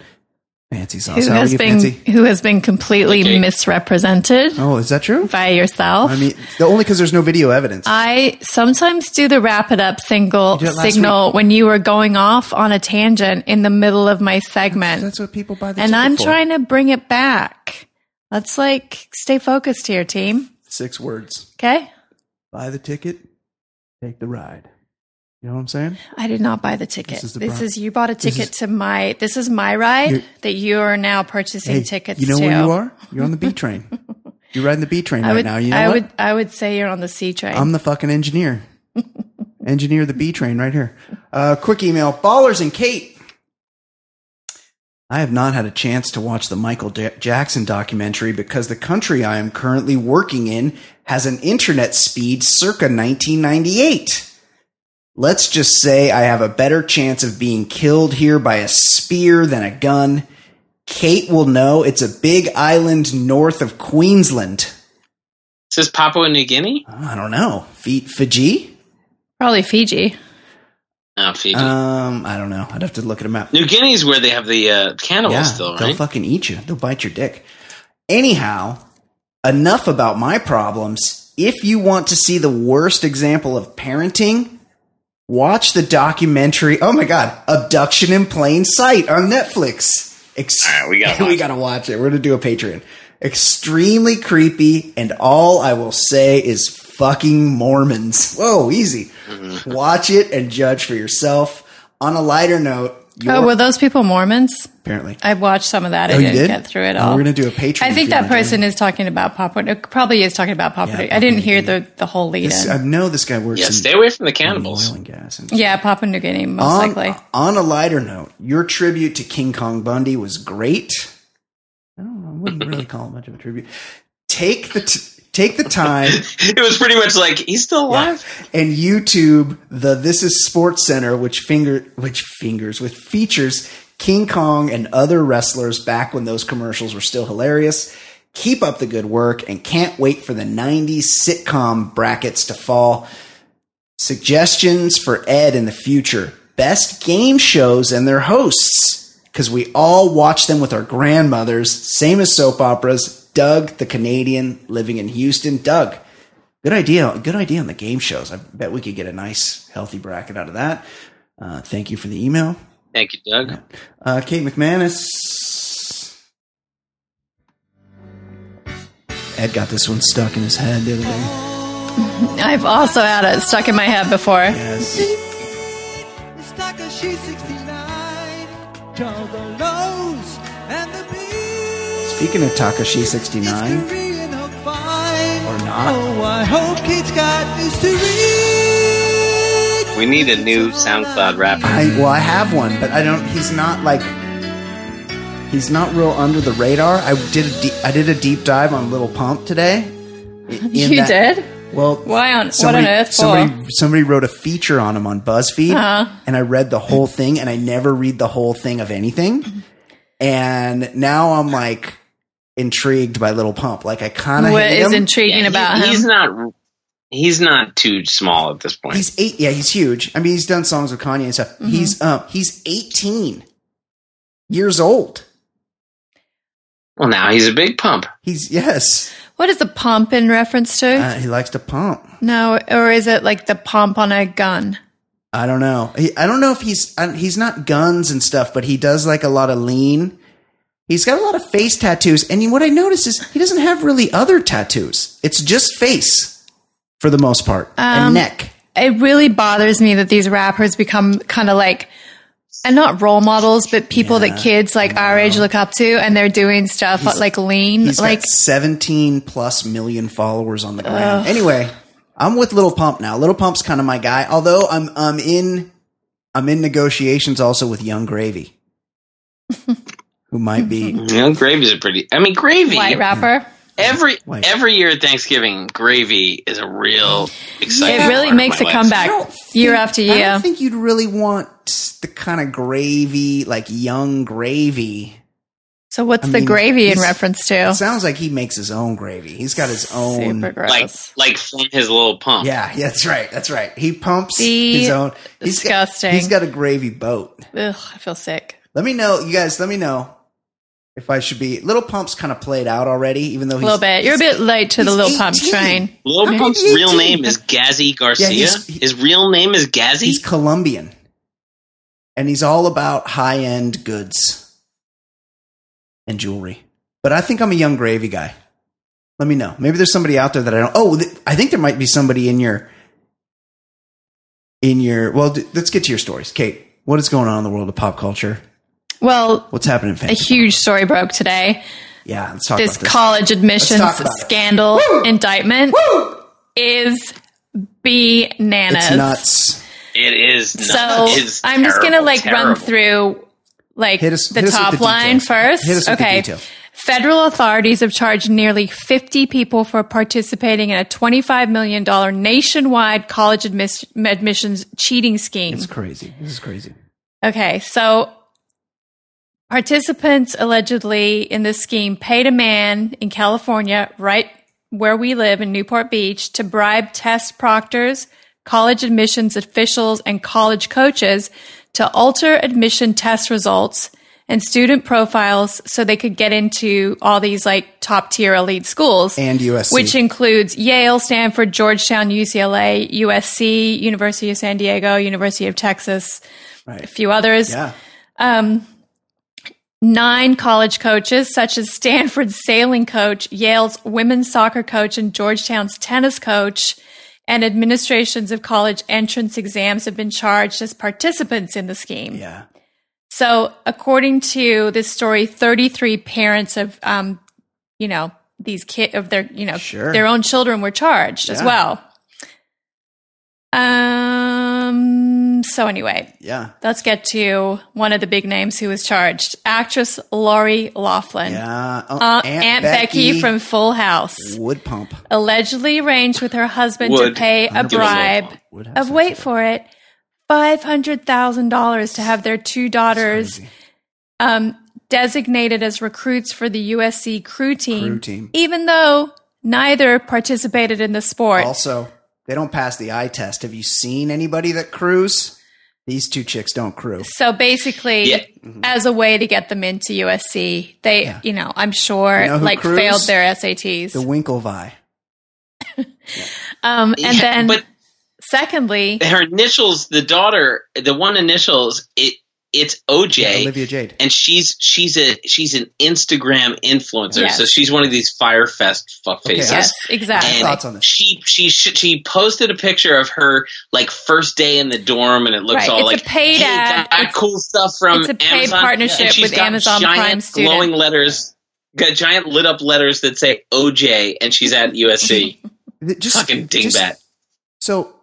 Fancy Sauce. Who How has you, been Fancy? who has been completely Okay. misrepresented Oh, is that true? by yourself? I mean, the only because there's no video evidence. I sometimes do the wrap it up single did it last signal when you were going off on a tangent in the middle of my segment. That's what people buy the and ticket I'm for. trying to bring it back. Let's like stay focused here, team. Six words: Okay? buy the ticket, take the ride. You know what I'm saying? I did not buy the ticket. This is This is, you bought a ticket is- to my this is my ride that you are now purchasing tickets to. you know to. where you are? You're on the B train. You're riding the B train I right would now. You know I what? would I would say you're on the C train. I'm the fucking engineer. engineer the B train right here. Uh, quick email. Ballers and Kate. I have not had a chance to watch the Michael Ja- Jackson documentary because the country I am currently working in has an internet speed circa 1998. Let's just say I have a better chance of being killed here by a spear than a gun. Kate will know it's a big island north of Queensland. Is this Papua New Guinea? I don't know. Fi- Fiji? Probably Fiji. Oh, Fiji. Um, I don't know. I'd have to look at a map. New Guinea is where they have the uh, cannibals Yeah, still, they'll right? fucking eat you. They'll bite your dick. Anyhow, enough about my problems. If you want to see the worst example of parenting, watch the documentary. Oh my god, Abduction in Plain Sight on Netflix. Ex- All right, we gotta we watch gotta watch it. We're gonna do a Patreon. Extremely creepy, and all I will say is fucking Mormons. Whoa, easy. Mm-hmm. Watch it and judge for yourself. On a lighter note, Oh, your- were those people Mormons? apparently. I watched some of that. I Oh, you didn't did? get through it Oh, all. we're gonna do a Patreon I think that wanna person is talking about Papua. It probably is talking about Papua. Yeah, New- I didn't Papua hear New the, the whole lead This, in. I know this guy works yeah, in stay away from the cannibals. oil cannibals. and gas. And yeah, Papua New Guinea, most on, likely. on a lighter note, your tribute to King Kong Bundy was great. I don't know. I wouldn't really call it much of a tribute. take the t- take the time it was pretty much like he's still alive. and YouTube the This Is Sports Center, which finger which fingers which features King Kong and other wrestlers back when those commercials were still hilarious. Keep up the good work and can't wait for the 90s sitcom brackets to fall. Suggestions for Ed in the future. Best game shows and their hosts. Because we all watch them with our grandmothers, same as soap operas. Doug, the Canadian, living in Houston. Doug, good idea. Good idea on the game shows. I bet we could get a nice, healthy bracket out of that. Uh, thank you for the email. Thank you, Doug. Uh, Kate McManus. Ed got this one stuck in his head the other day. I've also had it stuck in my head before. Yes. Speaking of Tekashi 69, Korean hook fine. or not, Oh, I hope kids got news to read. We need a new SoundCloud rapper. I well, I have one, but I don't. He's not like. He's not real under the radar. I did a deep, I did a deep dive on Little Pump today. I- in You that- did? Well, Why on somebody, what on earth for? somebody somebody wrote a feature on him on BuzzFeed, Uh-huh. and I read the whole thing, and I never read the whole thing of anything, and now I'm like intrigued by Little Pump. Like I kind of What hate is him. intriguing Yeah, about he- him? He's not. He's not too small at this point. He's eight. Yeah, he's huge. I mean, he's done songs with Kanye and stuff. Mm-hmm. He's um he's 18 years old. well, now he's a big pump. He's yes. what is the pump in reference to? Uh, he likes to pump. no, or is it like the pump on a gun? I don't know. He, I don't know if he's I, he's not guns and stuff, but he does like a lot of lean. He's got a lot of face tattoos, and what I notice is he doesn't have really other tattoos. It's just face for the most part and Um, neck. It really bothers me that these rappers become kind of like, and not role models, but people that kids like our age look up to, and they're doing stuff like lean. He's Like, got 17 plus million followers on the gram. Anyway, I'm with Little Pump now. Little Pump's kind of my guy. Although I'm I'm in I'm in negotiations also with Yung Gravy, who might be You know, Gravy's a pretty. I mean, Gravy. white rapper. Every White. every year at Thanksgiving, Gravy is a real exciting. It really part of makes a life. comeback year think- after I year. don't think you'd really want the kind of gravy like Yung Gravy. So what's I the mean, gravy in he's- reference It to? sounds like he makes his own gravy. He's got his own. Like like from his little pump. Yeah, yeah, that's right. That's right. He pumps See? his own. He's got- Disgusting. he's got a gravy boat. Ugh, I feel sick. Let me know, you guys. Let me know if I should be. Little Pump's kind of played out already, even though he's A little bit. You're a bit late to the he's little pump 18. train. Lil How Pump's could he real name is Gazzy Garcia. he's- he- his real name is Gazzy. He's Colombian, and he's all about high end goods and jewelry. But I think I'm a young gravy guy. Let me know. Maybe there's somebody out there that I don't. Oh, th- I think there might be somebody in your in your. Well, d- let's get to your stories, Kate. What is going on in the world of pop culture? Well, What's happening a huge story broke today. yeah, let's talk This about this. college admissions Let's talk about it. scandal indictment is bananas. it's nuts. it is. So. It is I'm just gonna terrible, like run through like Hit us- the hit us top the line first. Hit us with the okay. Federal authorities have charged nearly 50 people for participating in a $25 million nationwide college admis- admissions cheating scheme. It's crazy. This is crazy. Okay, so participants allegedly in this scheme paid a man in California, right where we live in Newport Beach, to bribe test proctors, college admissions officials, and college coaches to alter admission test results and student profiles so they could get into all these like top tier elite schools And USC. which includes Yale, Stanford, Georgetown, UCLA, USC, University of San Diego, University of Texas, a few others. Yeah. Um, nine college coaches, such as Stanford's sailing coach, Yale's women's soccer coach, and Georgetown's tennis coach, and administrations of college entrance exams have been charged as participants in the scheme. Yeah. So, according to this story, 33 parents of, um, you know, these kid of their, you know, Sure. their own children were charged as well. Um, So anyway, Yeah. let's get to one of the big names who was charged. Actress Lori Loughlin. Yeah. Oh, Uh, Aunt, Becky. from Full House Wood Pump. allegedly arranged with her husband Would. to pay a bribe would of sex wait for it five hundred thousand dollars to have their two daughters um, designated as recruits for the USC crew team, Crew team. even though neither participated in the sport. Also, they don't pass the eye test. Have you seen anybody that crews? These two chicks don't crew. So basically, Yeah. as a way to get them into USC, they, you know, I'm sure, You know like crews? failed their SATs. The Winklevi. um, and Yeah, then, but secondly, her initials, the daughter, the one initials, it it's OJ. Olivia Jade. and she's she's a she's an Instagram influencer, Yes. so she's one of these Fyre Fest fuck faces. I- yes, exactly. And Thoughts on this? she she she posted a picture of her like first day in the dorm, and it looks Right, all it's a like paid hey, ad. got It's- cool stuff from it's a paid Amazon. partnership And with Amazon giant Prime Student. glowing letters, got giant lit up letters that say OJ, and she's at USC. Just, Fucking just- dingbat. So,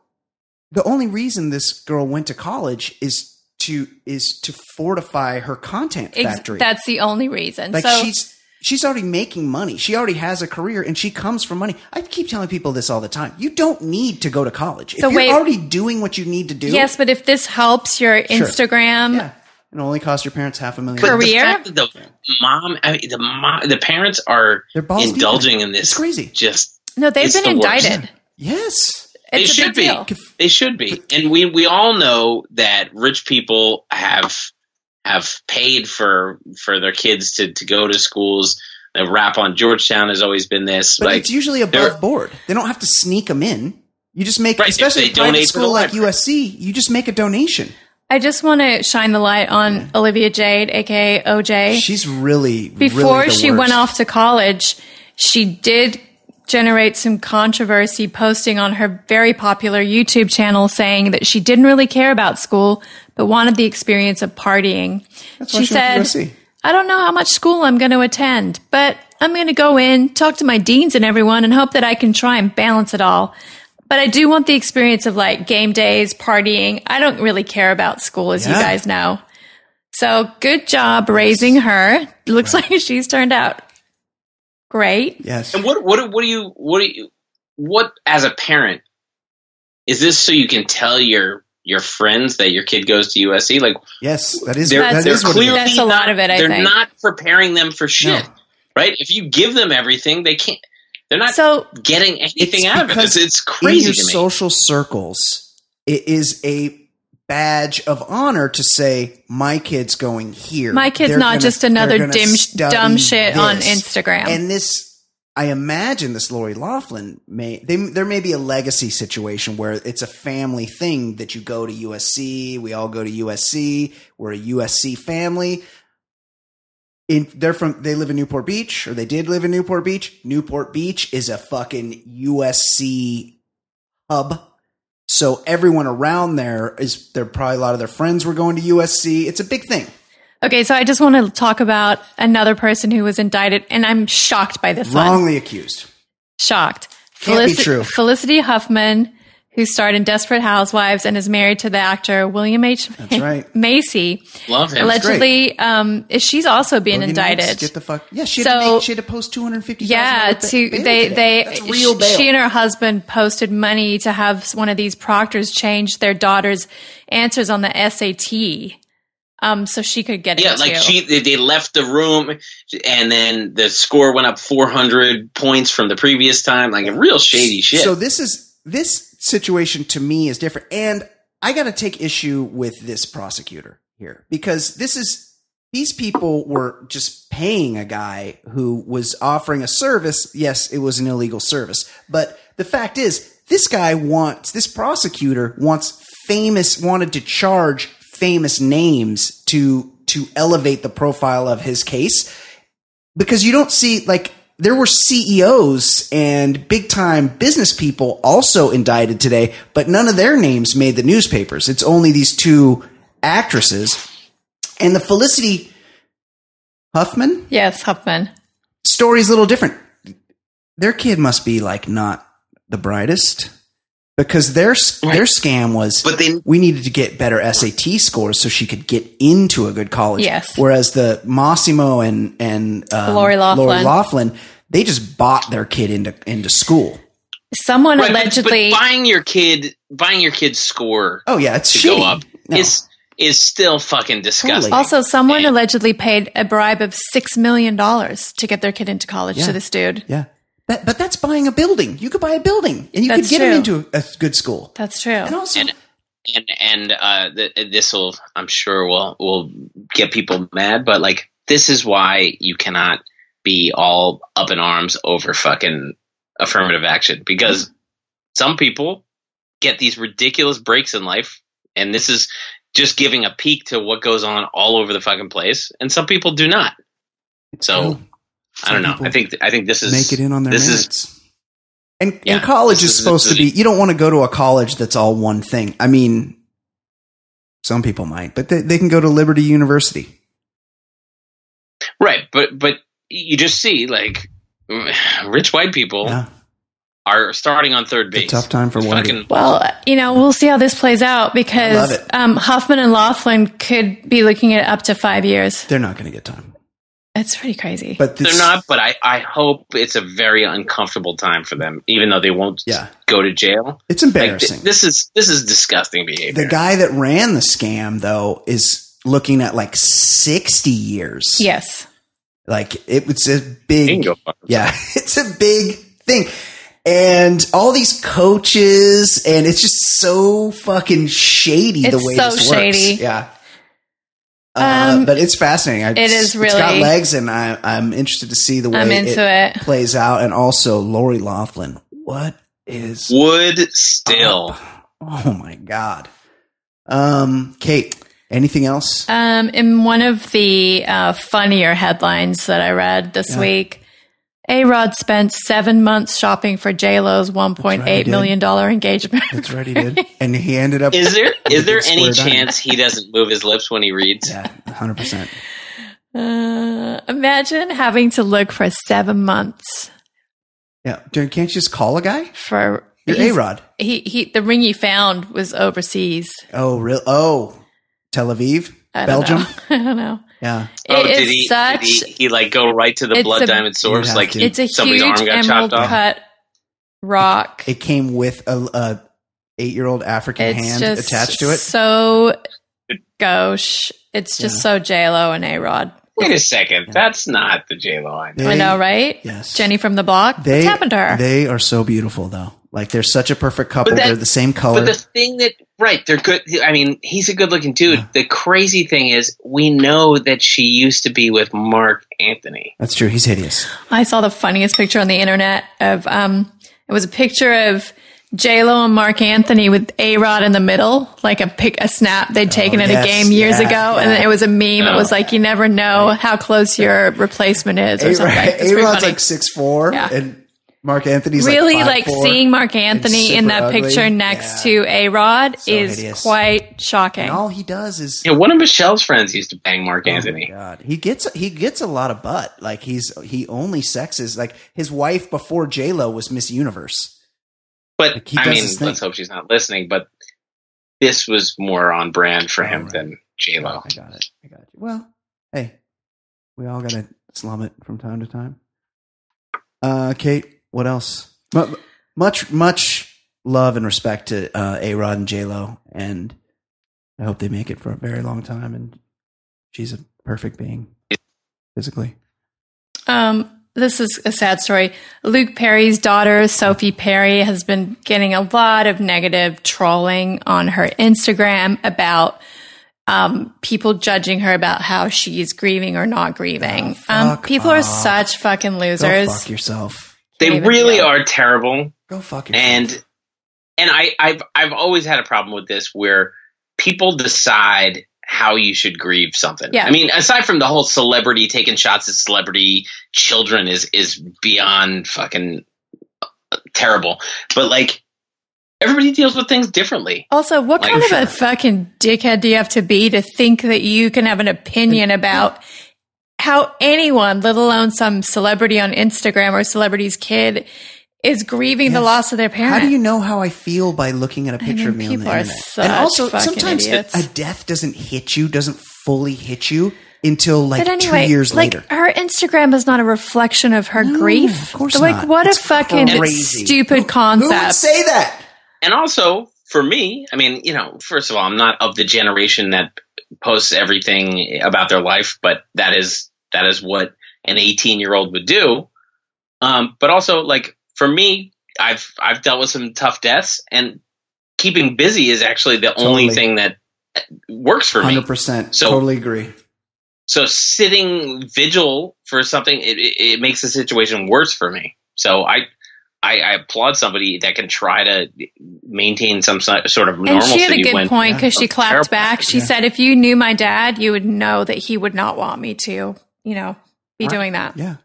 the only reason this girl went to college is to is to fortify her content Ex- factory. that's the only reason. like so, she's she's already making money. She already has a career, and she comes from money. I keep telling people this all the time. You don't need to go to college So if you're wait- already doing what you need to do. yes, but if this helps your Instagram, yeah, it only costs your parents half a million. But. Career? the fact that the mom, I mean, the mom, the parents are They're balls deep in indulging in this. It's crazy. Just no, they've been the worst. indicted. Yes, they It's a should be. deal. They should be. And we we all know that rich people have have paid for for their kids to to go to schools. The rap on Georgetown has always been this. but like it's usually they're- above board. They don't have to sneak them in. You just make, Right, if especially they a private donate school like library. USC. You just make a donation. I just want to shine the light on Olivia Jade, aka OJ. She's really Before really the she worst. went off to college, she did generate some controversy posting on her very popular YouTube channel saying that she didn't really care about school but wanted the experience of partying. That's she she said. I don't know how much school I'm going to attend, but I'm going to go in, talk to my deans and everyone, and hope that I can try and balance it all. But I do want the experience of like game days, partying. I don't really care about school, as you guys know. So good job raising her. Looks like she's turned out great. Yes. And what what what do you what do you what as a parent is this so you can tell your your friends that your kid goes to USC? Like Yes, that is they're, that they're is what it clearly. That's a lot not- of it, I they're think. not preparing them for shit, No. right? If you give them everything, they can't. They're not So getting anything out of it. because It's, it's in crazy your to me. social circles, it is a badge of honor to say my kid's going here. My kid's They're not gonna- just another dim- dumb shit on. Instagram. And this, I imagine, this Lori Loughlin may they, there may be a legacy situation where it's a family thing that you go to USC. We all go to USC. We're a USC family. In, they're from they live in Newport Beach or they did live in Newport Beach. Newport Beach is a fucking USC hub. So everyone around there is there probably a lot of their friends were going to USC. It's a big thing. Okay, so I just want to talk about another person who was indicted, and I'm shocked by this one. Wrongly accused. Shocked. Can't be true. Felicity Huffman, who starred in Desperate Housewives and is married to the actor William H. That's right. Macy, Love him. allegedly, um, she's also being Boogie Nights, indicted. Get the fuck. Yeah, she had, to, make, she had to post two hundred fifty. Yeah, to they they That's real bail. she and her husband posted money to have one of these proctors change their daughter's answers on the SAT, um, so she could get Yeah, into. like she they, they left the room and then the score went up 400 points from the previous time. Like a real shady shit. So this is this situation to me is different, and I got to take issue with this prosecutor here because this is these people were just paying a guy who was offering a service. Yes, it was an illegal service, but the fact is, this guy wants this prosecutor wants famous wanted to charge famous names to to elevate the profile of his case because you don't see like there were CEOs and big time business people also indicted today, but none of their names made the newspapers. It's only these two actresses. And the Felicity Huffman yes, Huffman. Story's a little different. Their kid must be like not the brightest, because their their scam was But they- we needed to get better SAT scores so she could get into a good college. Yes. Whereas the Mossimo and and um, Lori Loughlin. Loughlin, they just bought their kid into into school. Someone Right, allegedly. but buying your kid, buying your kid's score Oh yeah, it's to shitty. go up No. is is still fucking disgusting. Totally. also, someone Yeah. allegedly paid a bribe of six million dollars to get their kid into college Yeah. to this dude. yeah. That, but that's buying a building. You could buy a building and you That's could get him true. into a, a good school. That's true. And also, And- and and uh, th- this will, I'm sure, will will get people mad. But like, this is why you cannot be all up in arms over fucking affirmative action because some people get these ridiculous breaks in life, and this is just giving a peek to what goes on all over the fucking place, and some people do not. So true. I don't know. I think I think this is make it in on their this is merits. and, Yeah, and college is is- supposed to be. You don't want to go to a college that's all one thing. I mean, some people might, but they, they can go to Liberty University. right, but but you just see like rich white people. Yeah, are starting on third it's a base. tough time for Whitey. Fucking, Well, you know, we'll see how this plays out because love um, Huffman and Loughlin could be looking at up to five years. They're not going to get time, It's pretty crazy. but this, they're not, but I, I hope it's a very uncomfortable time for them, even though they won't Yeah. go to jail. It's Like, th- embarrassing. this is this is disgusting behavior. the guy that ran the scam though is looking at like sixty years. yes. like it was a big. go. Yeah, it's a big thing. And all these coaches, and it's just so fucking shady the way so this shady. works. Yeah. Uh, Um, but it's fascinating. I, it is It's got legs, and I, I'm interested to see the way I'm into it. plays out. And also, Lori Loughlin. What is? Would still. Oh my god. Um, Kate. Anything else? Um, in one of the uh, funnier headlines that I read this Yeah. week, A Rod spent seven months shopping for J Lo's one point right, he eight did. million dollar engagement. That's right, he did, and he ended up. Is there is there any diamond. chance he doesn't move his lips when he reads? Yeah, hundred percent. Uh, imagine having to look for seven months Yeah, Dude, can't you just call a guy? for You're A Rod. He he. The ring he found was overseas. Oh, real? Oh, Tel Aviv, I don't Belgium. know. I don't know. Yeah, Oh, It did he, such. did he, he like go right to the blood a- diamond source? have Like it's a somebody's huge arm got emerald chopped off? cut rock. it came with a, a eight-year-old African it's hand just attached to it. So gauche. It's just so J Lo and A Rod. Wait a second, that's not the J Lo I know. I know, right? Yes. Jenny from the block. They What's happened to her? they are so beautiful though. Like they're such a perfect couple. That- they're the same color. But the thing that right, they're good. I mean, he's a good-looking dude. The crazy thing is, we know that she used to be with Marc Anthony. That's true. He's hideous. I saw the funniest picture on the internet of um it was a picture of J Lo and Marc Anthony with A Rod in the middle, like a pic a snap they'd taken at Oh, yes, a game years yeah, ago, yeah. and it was a meme. It was like you never know how close your replacement is or something. It's A Rod's like six four, Yeah. and Marc Anthony's really like, like seeing Marc Anthony in that ugly. picture next Yeah. to A Rod So is hideous. quite shocking. And all he does is Yeah, one of Michelle's friends used to bang Mark Oh Anthony. God, he gets he gets a lot of butt. Like he's he only sexes like his wife before J Lo was Miss Universe. But Like, I mean, let's hope she's not listening. But this was more on brand for Oh, him right. than J Lo. I got it. I got you. Well, hey, we all got to slum it from time to time. Uh, Kate, what else? Mu- Much much love and respect to uh, A Rod and J Lo, and I hope they make it for a very long time. And she's a perfect being physically. Um, this is a sad story. Luke Perry's daughter, Sophie Perry, has been getting a lot of negative trolling on her Instagram about um, people judging her about how she's grieving or not grieving. Oh, um, fuck people are such fucking Go losers. fuck yourself. They really deal. are terrible. Go fuck yourself. and and I, I've I've always had a problem with this where people decide how you should grieve something. Yeah. I mean, aside from the whole celebrity taking shots at celebrity children is is beyond fucking uh, terrible. But like everybody deals with things differently. Also, what Like, kind of sure. a fucking dickhead do you have to be to think that you can have an opinion about how anyone, let alone some celebrity on Instagram or celebrity's kid, is grieving the loss of their parent. How do you know how I feel by looking at a picture mean, of me on the people are internet? such and also, sometimes a, idiots. a death doesn't hit you, doesn't fully hit you until like but anyway, two years like later. her Instagram is not a reflection of her grief. of course like not. what It's a fucking crazy. stupid Who concept. would say that? and also for me, I mean, you know, first of all, I'm not of the generation that posts everything about their life, but that is that is what an 18 year old would do. Um, but also, like for me, I've I've dealt with some tough deaths, and keeping busy is actually the only thing that works for me. Hundred percent. So- Totally agree. So sitting vigil for something, it, it, it makes the situation worse for me. So I, I, I applaud somebody that can try to maintain some sort of and normalcy. she had a good when, point because she clapped Terrible. back. She Yeah. said, "If you knew my dad, you would know that he would not want me to, you know, be Right. doing that." Yeah,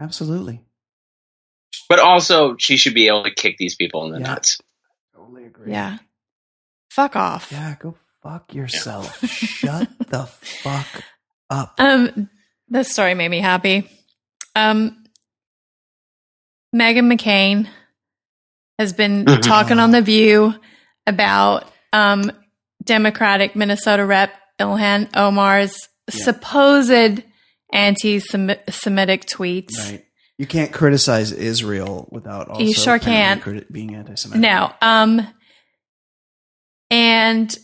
absolutely. But also, she should be able to kick these people in the Yeah. nuts. Totally agree. Yeah. Fuck off. Yeah, go fuck yourself. Shut the fuck up. Um, this story made me happy. Um, Meghan McCain has been Mhm. talking on the View about um, Democratic Minnesota Rep Ilhan Omar's Yeah. supposed anti-Semitic tweets. Right. You can't criticize Israel without also You sure can't. criti- being anti-Semitic. No. Um, and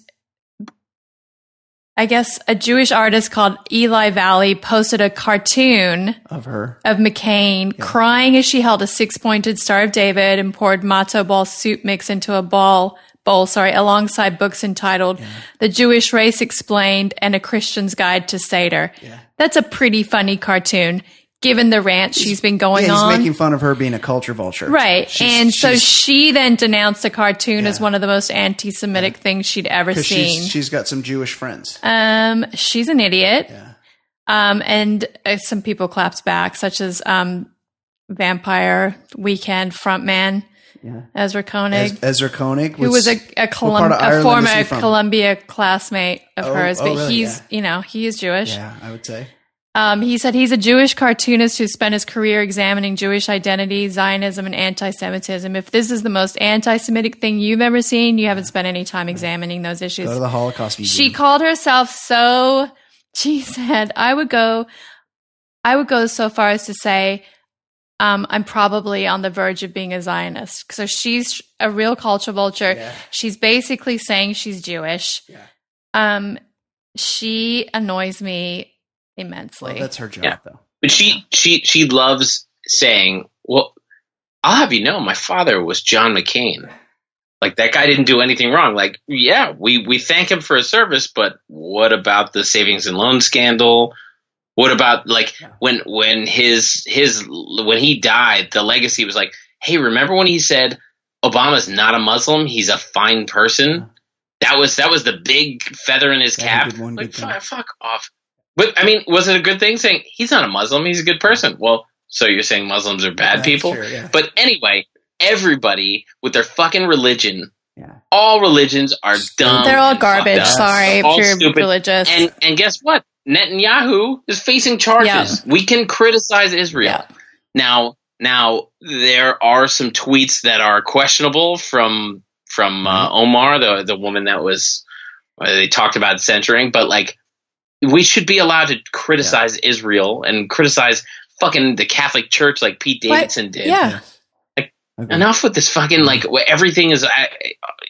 I guess a Jewish artist called Eli Valley posted a cartoon of her. of McCain Yeah. crying as she held a six pointed Star of David and poured matzo ball soup mix into a ball bowl, sorry, alongside books entitled The Jewish Race Explained and A Christian's Guide to Seder. Yeah. That's a pretty funny cartoon, given the rant she's been going yeah, he's on. making fun of her being a culture vulture. Right. She's- and so she then denounced the cartoon as one of the most anti Semitic things she'd ever seen. she's, she's got some Jewish friends. um, she's an idiot. Yeah. Um, and uh, some people clapped back, such as um, Vampire Weekend frontman Yeah. Ezra Koenig, Ez- Ezra Koenig, who was a, a, Colum- a former is he from? Columbia classmate of Oh, hers, oh, but really? he's, Yeah. you know, he is Jewish. Yeah, I would say. Um, he said he's a Jewish cartoonist who spent his career examining Jewish identity, Zionism, and anti Semitism. If this is the most anti Semitic thing you've ever seen, you haven't spent any time examining those issues. Go to the Holocaust Museum. She called herself so, she said, I would go, I would go so far as to say, um, I'm probably on the verge of being a Zionist. So she's a real culture vulture. Yeah. She's basically saying she's Jewish. Yeah. Um, she annoys me immensely. Well, that's her job, Yeah. though. But she she she loves saying, "Well, I'll have you know, my father was John McCain. Like that guy didn't do anything wrong. Like, yeah, we we thank him for his service, but what about the savings and loan scandal? What about like when when his his when he died, the legacy was like, hey, remember when he said Obama's not a Muslim, he's a fine person? That was that was the big feather in his Yeah, cap. one Like, fuck, fuck off. But I mean, was it a good thing saying he's not a Muslim, he's a good person? Well, so you're saying Muslims are bad That's people? true, yeah. But anyway, everybody with their fucking religion, Yeah. all religions are dumb. They're all garbage. Sorry They're if all you're stupid. religious. And and guess what? Netanyahu is facing charges. We can criticize Israel. Yeah. Now, now there are some tweets that are questionable from from uh, Omar, the the woman that was uh, they talked about censoring, but like we should be allowed to criticize Israel and criticize fucking the Catholic Church like Pete What? Davidson did. Yeah. Okay. Enough with this fucking like everything is uh,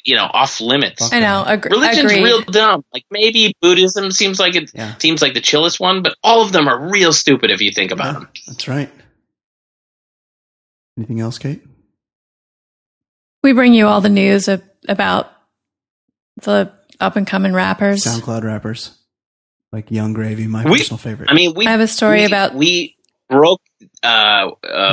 you know off limits. I know. Ag- Religion's agreed. real dumb. Like maybe Buddhism seems like it Yeah. seems like the chillest one, but all of them are real stupid if you think about Yeah, them. that's right. Anything else, Kate? We bring you all the news of, about the up and coming rappers. SoundCloud rappers like Yung Gravy, my We- personal favorite. I mean, we I have a story we, about- we broke uh uh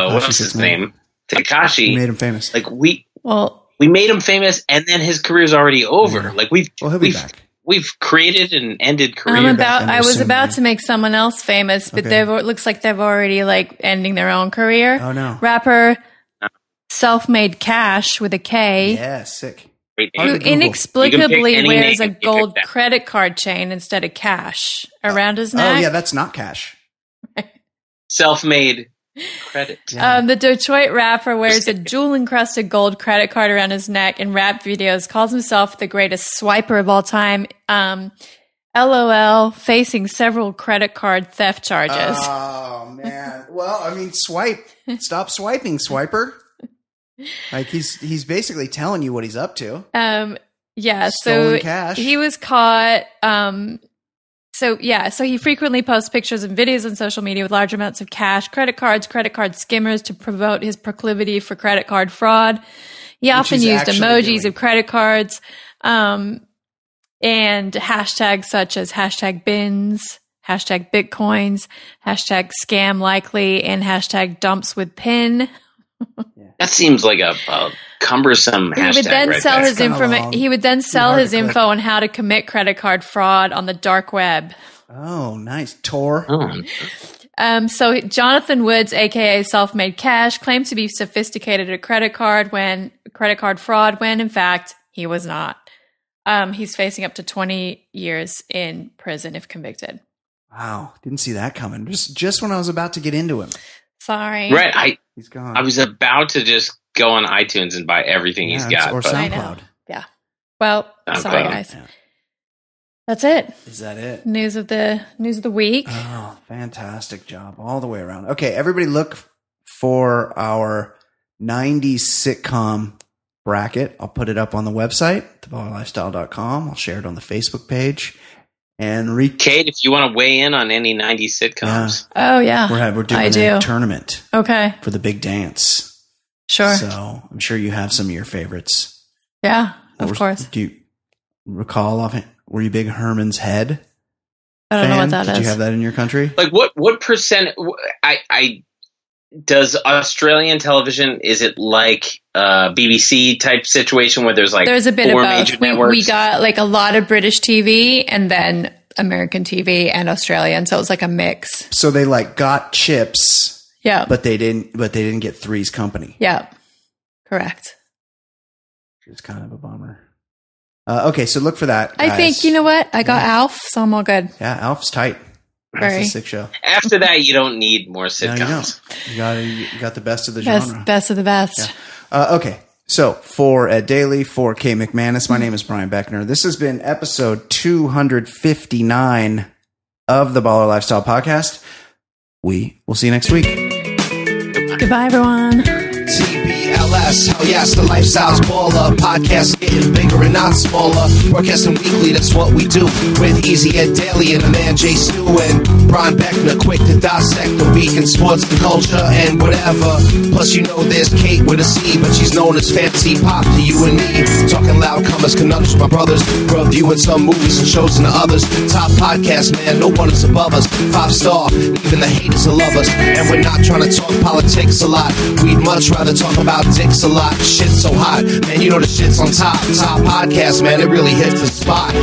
Tekashi what's his 69. name we Takashi. made him famous. Like we Well, we made him famous, and then his career's already over. Yeah. Like we've well, he'll be we've back. we've created and ended career. I'm about. I was soon, about right? to make someone else famous, but Okay. they've it looks like they've already like ending their own career. Oh no. Rapper, Selfmade Kash with a K. Yeah, sick. Great Hard name. to Who inexplicably You can pick any wears a if you pick gold credit card chain instead of cash around his oh, neck? Oh yeah, that's not cash. Self-made credit. Um, the Detroit rapper wears a jewel encrusted gold credit card around his neck in rap videos, calls himself the greatest swiper of all time. Um, LOL, facing several credit card theft charges. Oh man. Well, I mean, swipe. Stop swiping, swiper. Like he's he's basically telling you what he's up to. Um, yeah, Stolen so cash. he was caught. Um, so yeah, so he frequently posts pictures and videos on social media with large amounts of cash, credit cards, credit card skimmers to promote his proclivity for credit card fraud. He often used emojis doing. of credit cards, um, and hashtags such as hashtag bins, hashtag bitcoins, hashtag scam likely, and hashtag dumps with pin. That seems like a, a cumbersome he would then right sell there. his kinda information. He would then sell his info on how to commit credit card fraud on the dark web. Oh, nice. Tor. Oh, Um, so Jonathan Woods, aka Selfmade Kash, claimed to be sophisticated at credit card when credit card fraud, when in fact he was not. Um, he's facing up to 20 years in prison if convicted. Wow. Didn't see that coming. Just just when I was about to get into him. Sorry. right. I He's gone. I was about to just go on iTunes and buy everything Yeah, he's it's- got. or but I know. SoundCloud. Yeah. Well, SoundCloud. sorry guys. Yeah. That's it. Is that it? News of the news of the week. Oh, fantastic job all the way around. Okay, everybody look for our 90s sitcom bracket. I'll put it up on the website, theballerlifestyle.com. I'll share it on the Facebook page. And re- Kate, if you want to weigh in on any '90s sitcoms, Oh yeah. we're, we're doing I a do. tournament Okay. for the big dance. Sure. So I'm sure you have some of your favorites. yeah. Of was- course. Do you recall off Were you big Herman's Head? I don't know what that Did is. you have that in your country? like what what percent? I I does Australian television is it like uh, a BBC type situation where there's like There's a bit of both. We, we got like a lot of British TV and then American TV and Australian, so it was like a mix. So they like got CHiPs, Yeah. but they didn't. But they didn't get Three's Company. yeah. Correct. It's kind of a bummer. Uh, okay, so look for that. I think you know what? I got Alf, so I'm all good. Yeah, Alf's tight. That's Very. a sick show. After that, you don't need more No, sitcoms. you don't. You got you got the best of the Best genre. best of the best. Uh, okay, so for Ed Daly, for Kay McManus, my name is Brian Beckner. This has been episode 259 of the Baller Lifestyle Podcast. We will see you next week. Goodbye everyone. TBLS, hell yes, the lifestyle's baller. Podcast getting bigger and not smaller. Broadcasting weekly, that's what we do. With Easy Ed Daily and the man Jay Stu and Brian Beckner, quick to dissect the week in sports and culture and whatever. Plus, you know there's Kate with a C, but she's known as Fancy Pop to you and me. Talking loud comers, conundrums, my brothers. Reviewing some movies and shows and the others. Top podcast, man, no one is above us. Five star, even the haters will love us. And we're not trying to talk politics a lot. We'd much rather talk about dicks a lot. Shit's so hot, man, you know the shit's on top. Top podcast, man, it really hits the spot.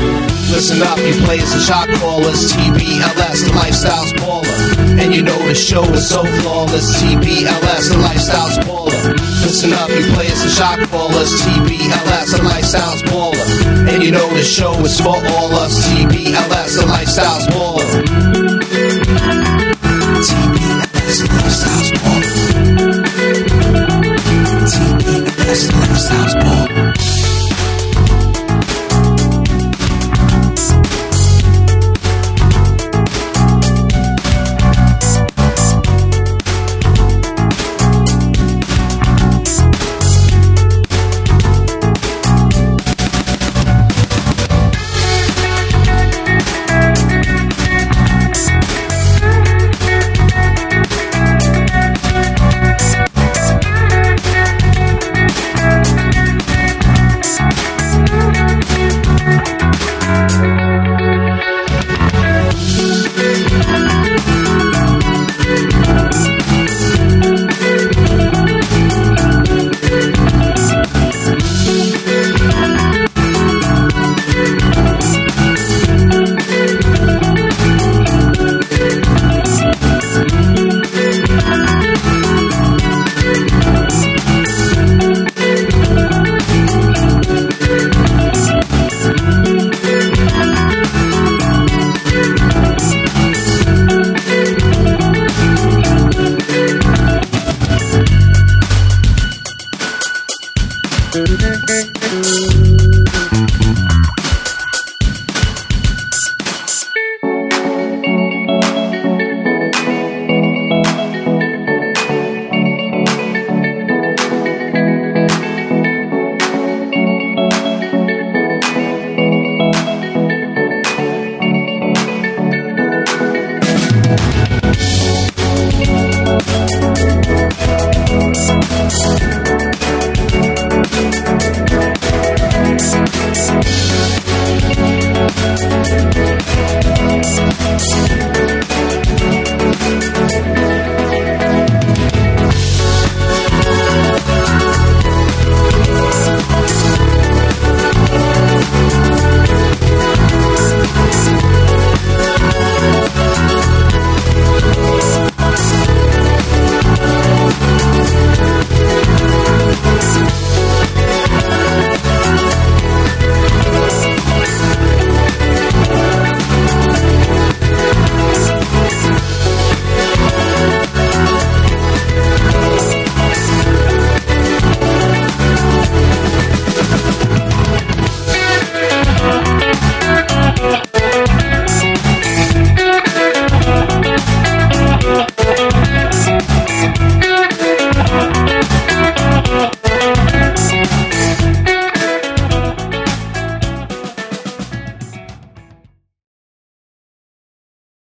Listen up, you players and shot callers. TBLS, the lifestyle's baller. And you know the show is so flawless. TBLS, the lifestyle's baller. Listen up, you players and shot callers. TBLS, the lifestyle's baller. And you know the show is for all us. TBLS, the lifestyle's baller. Little sounds boring.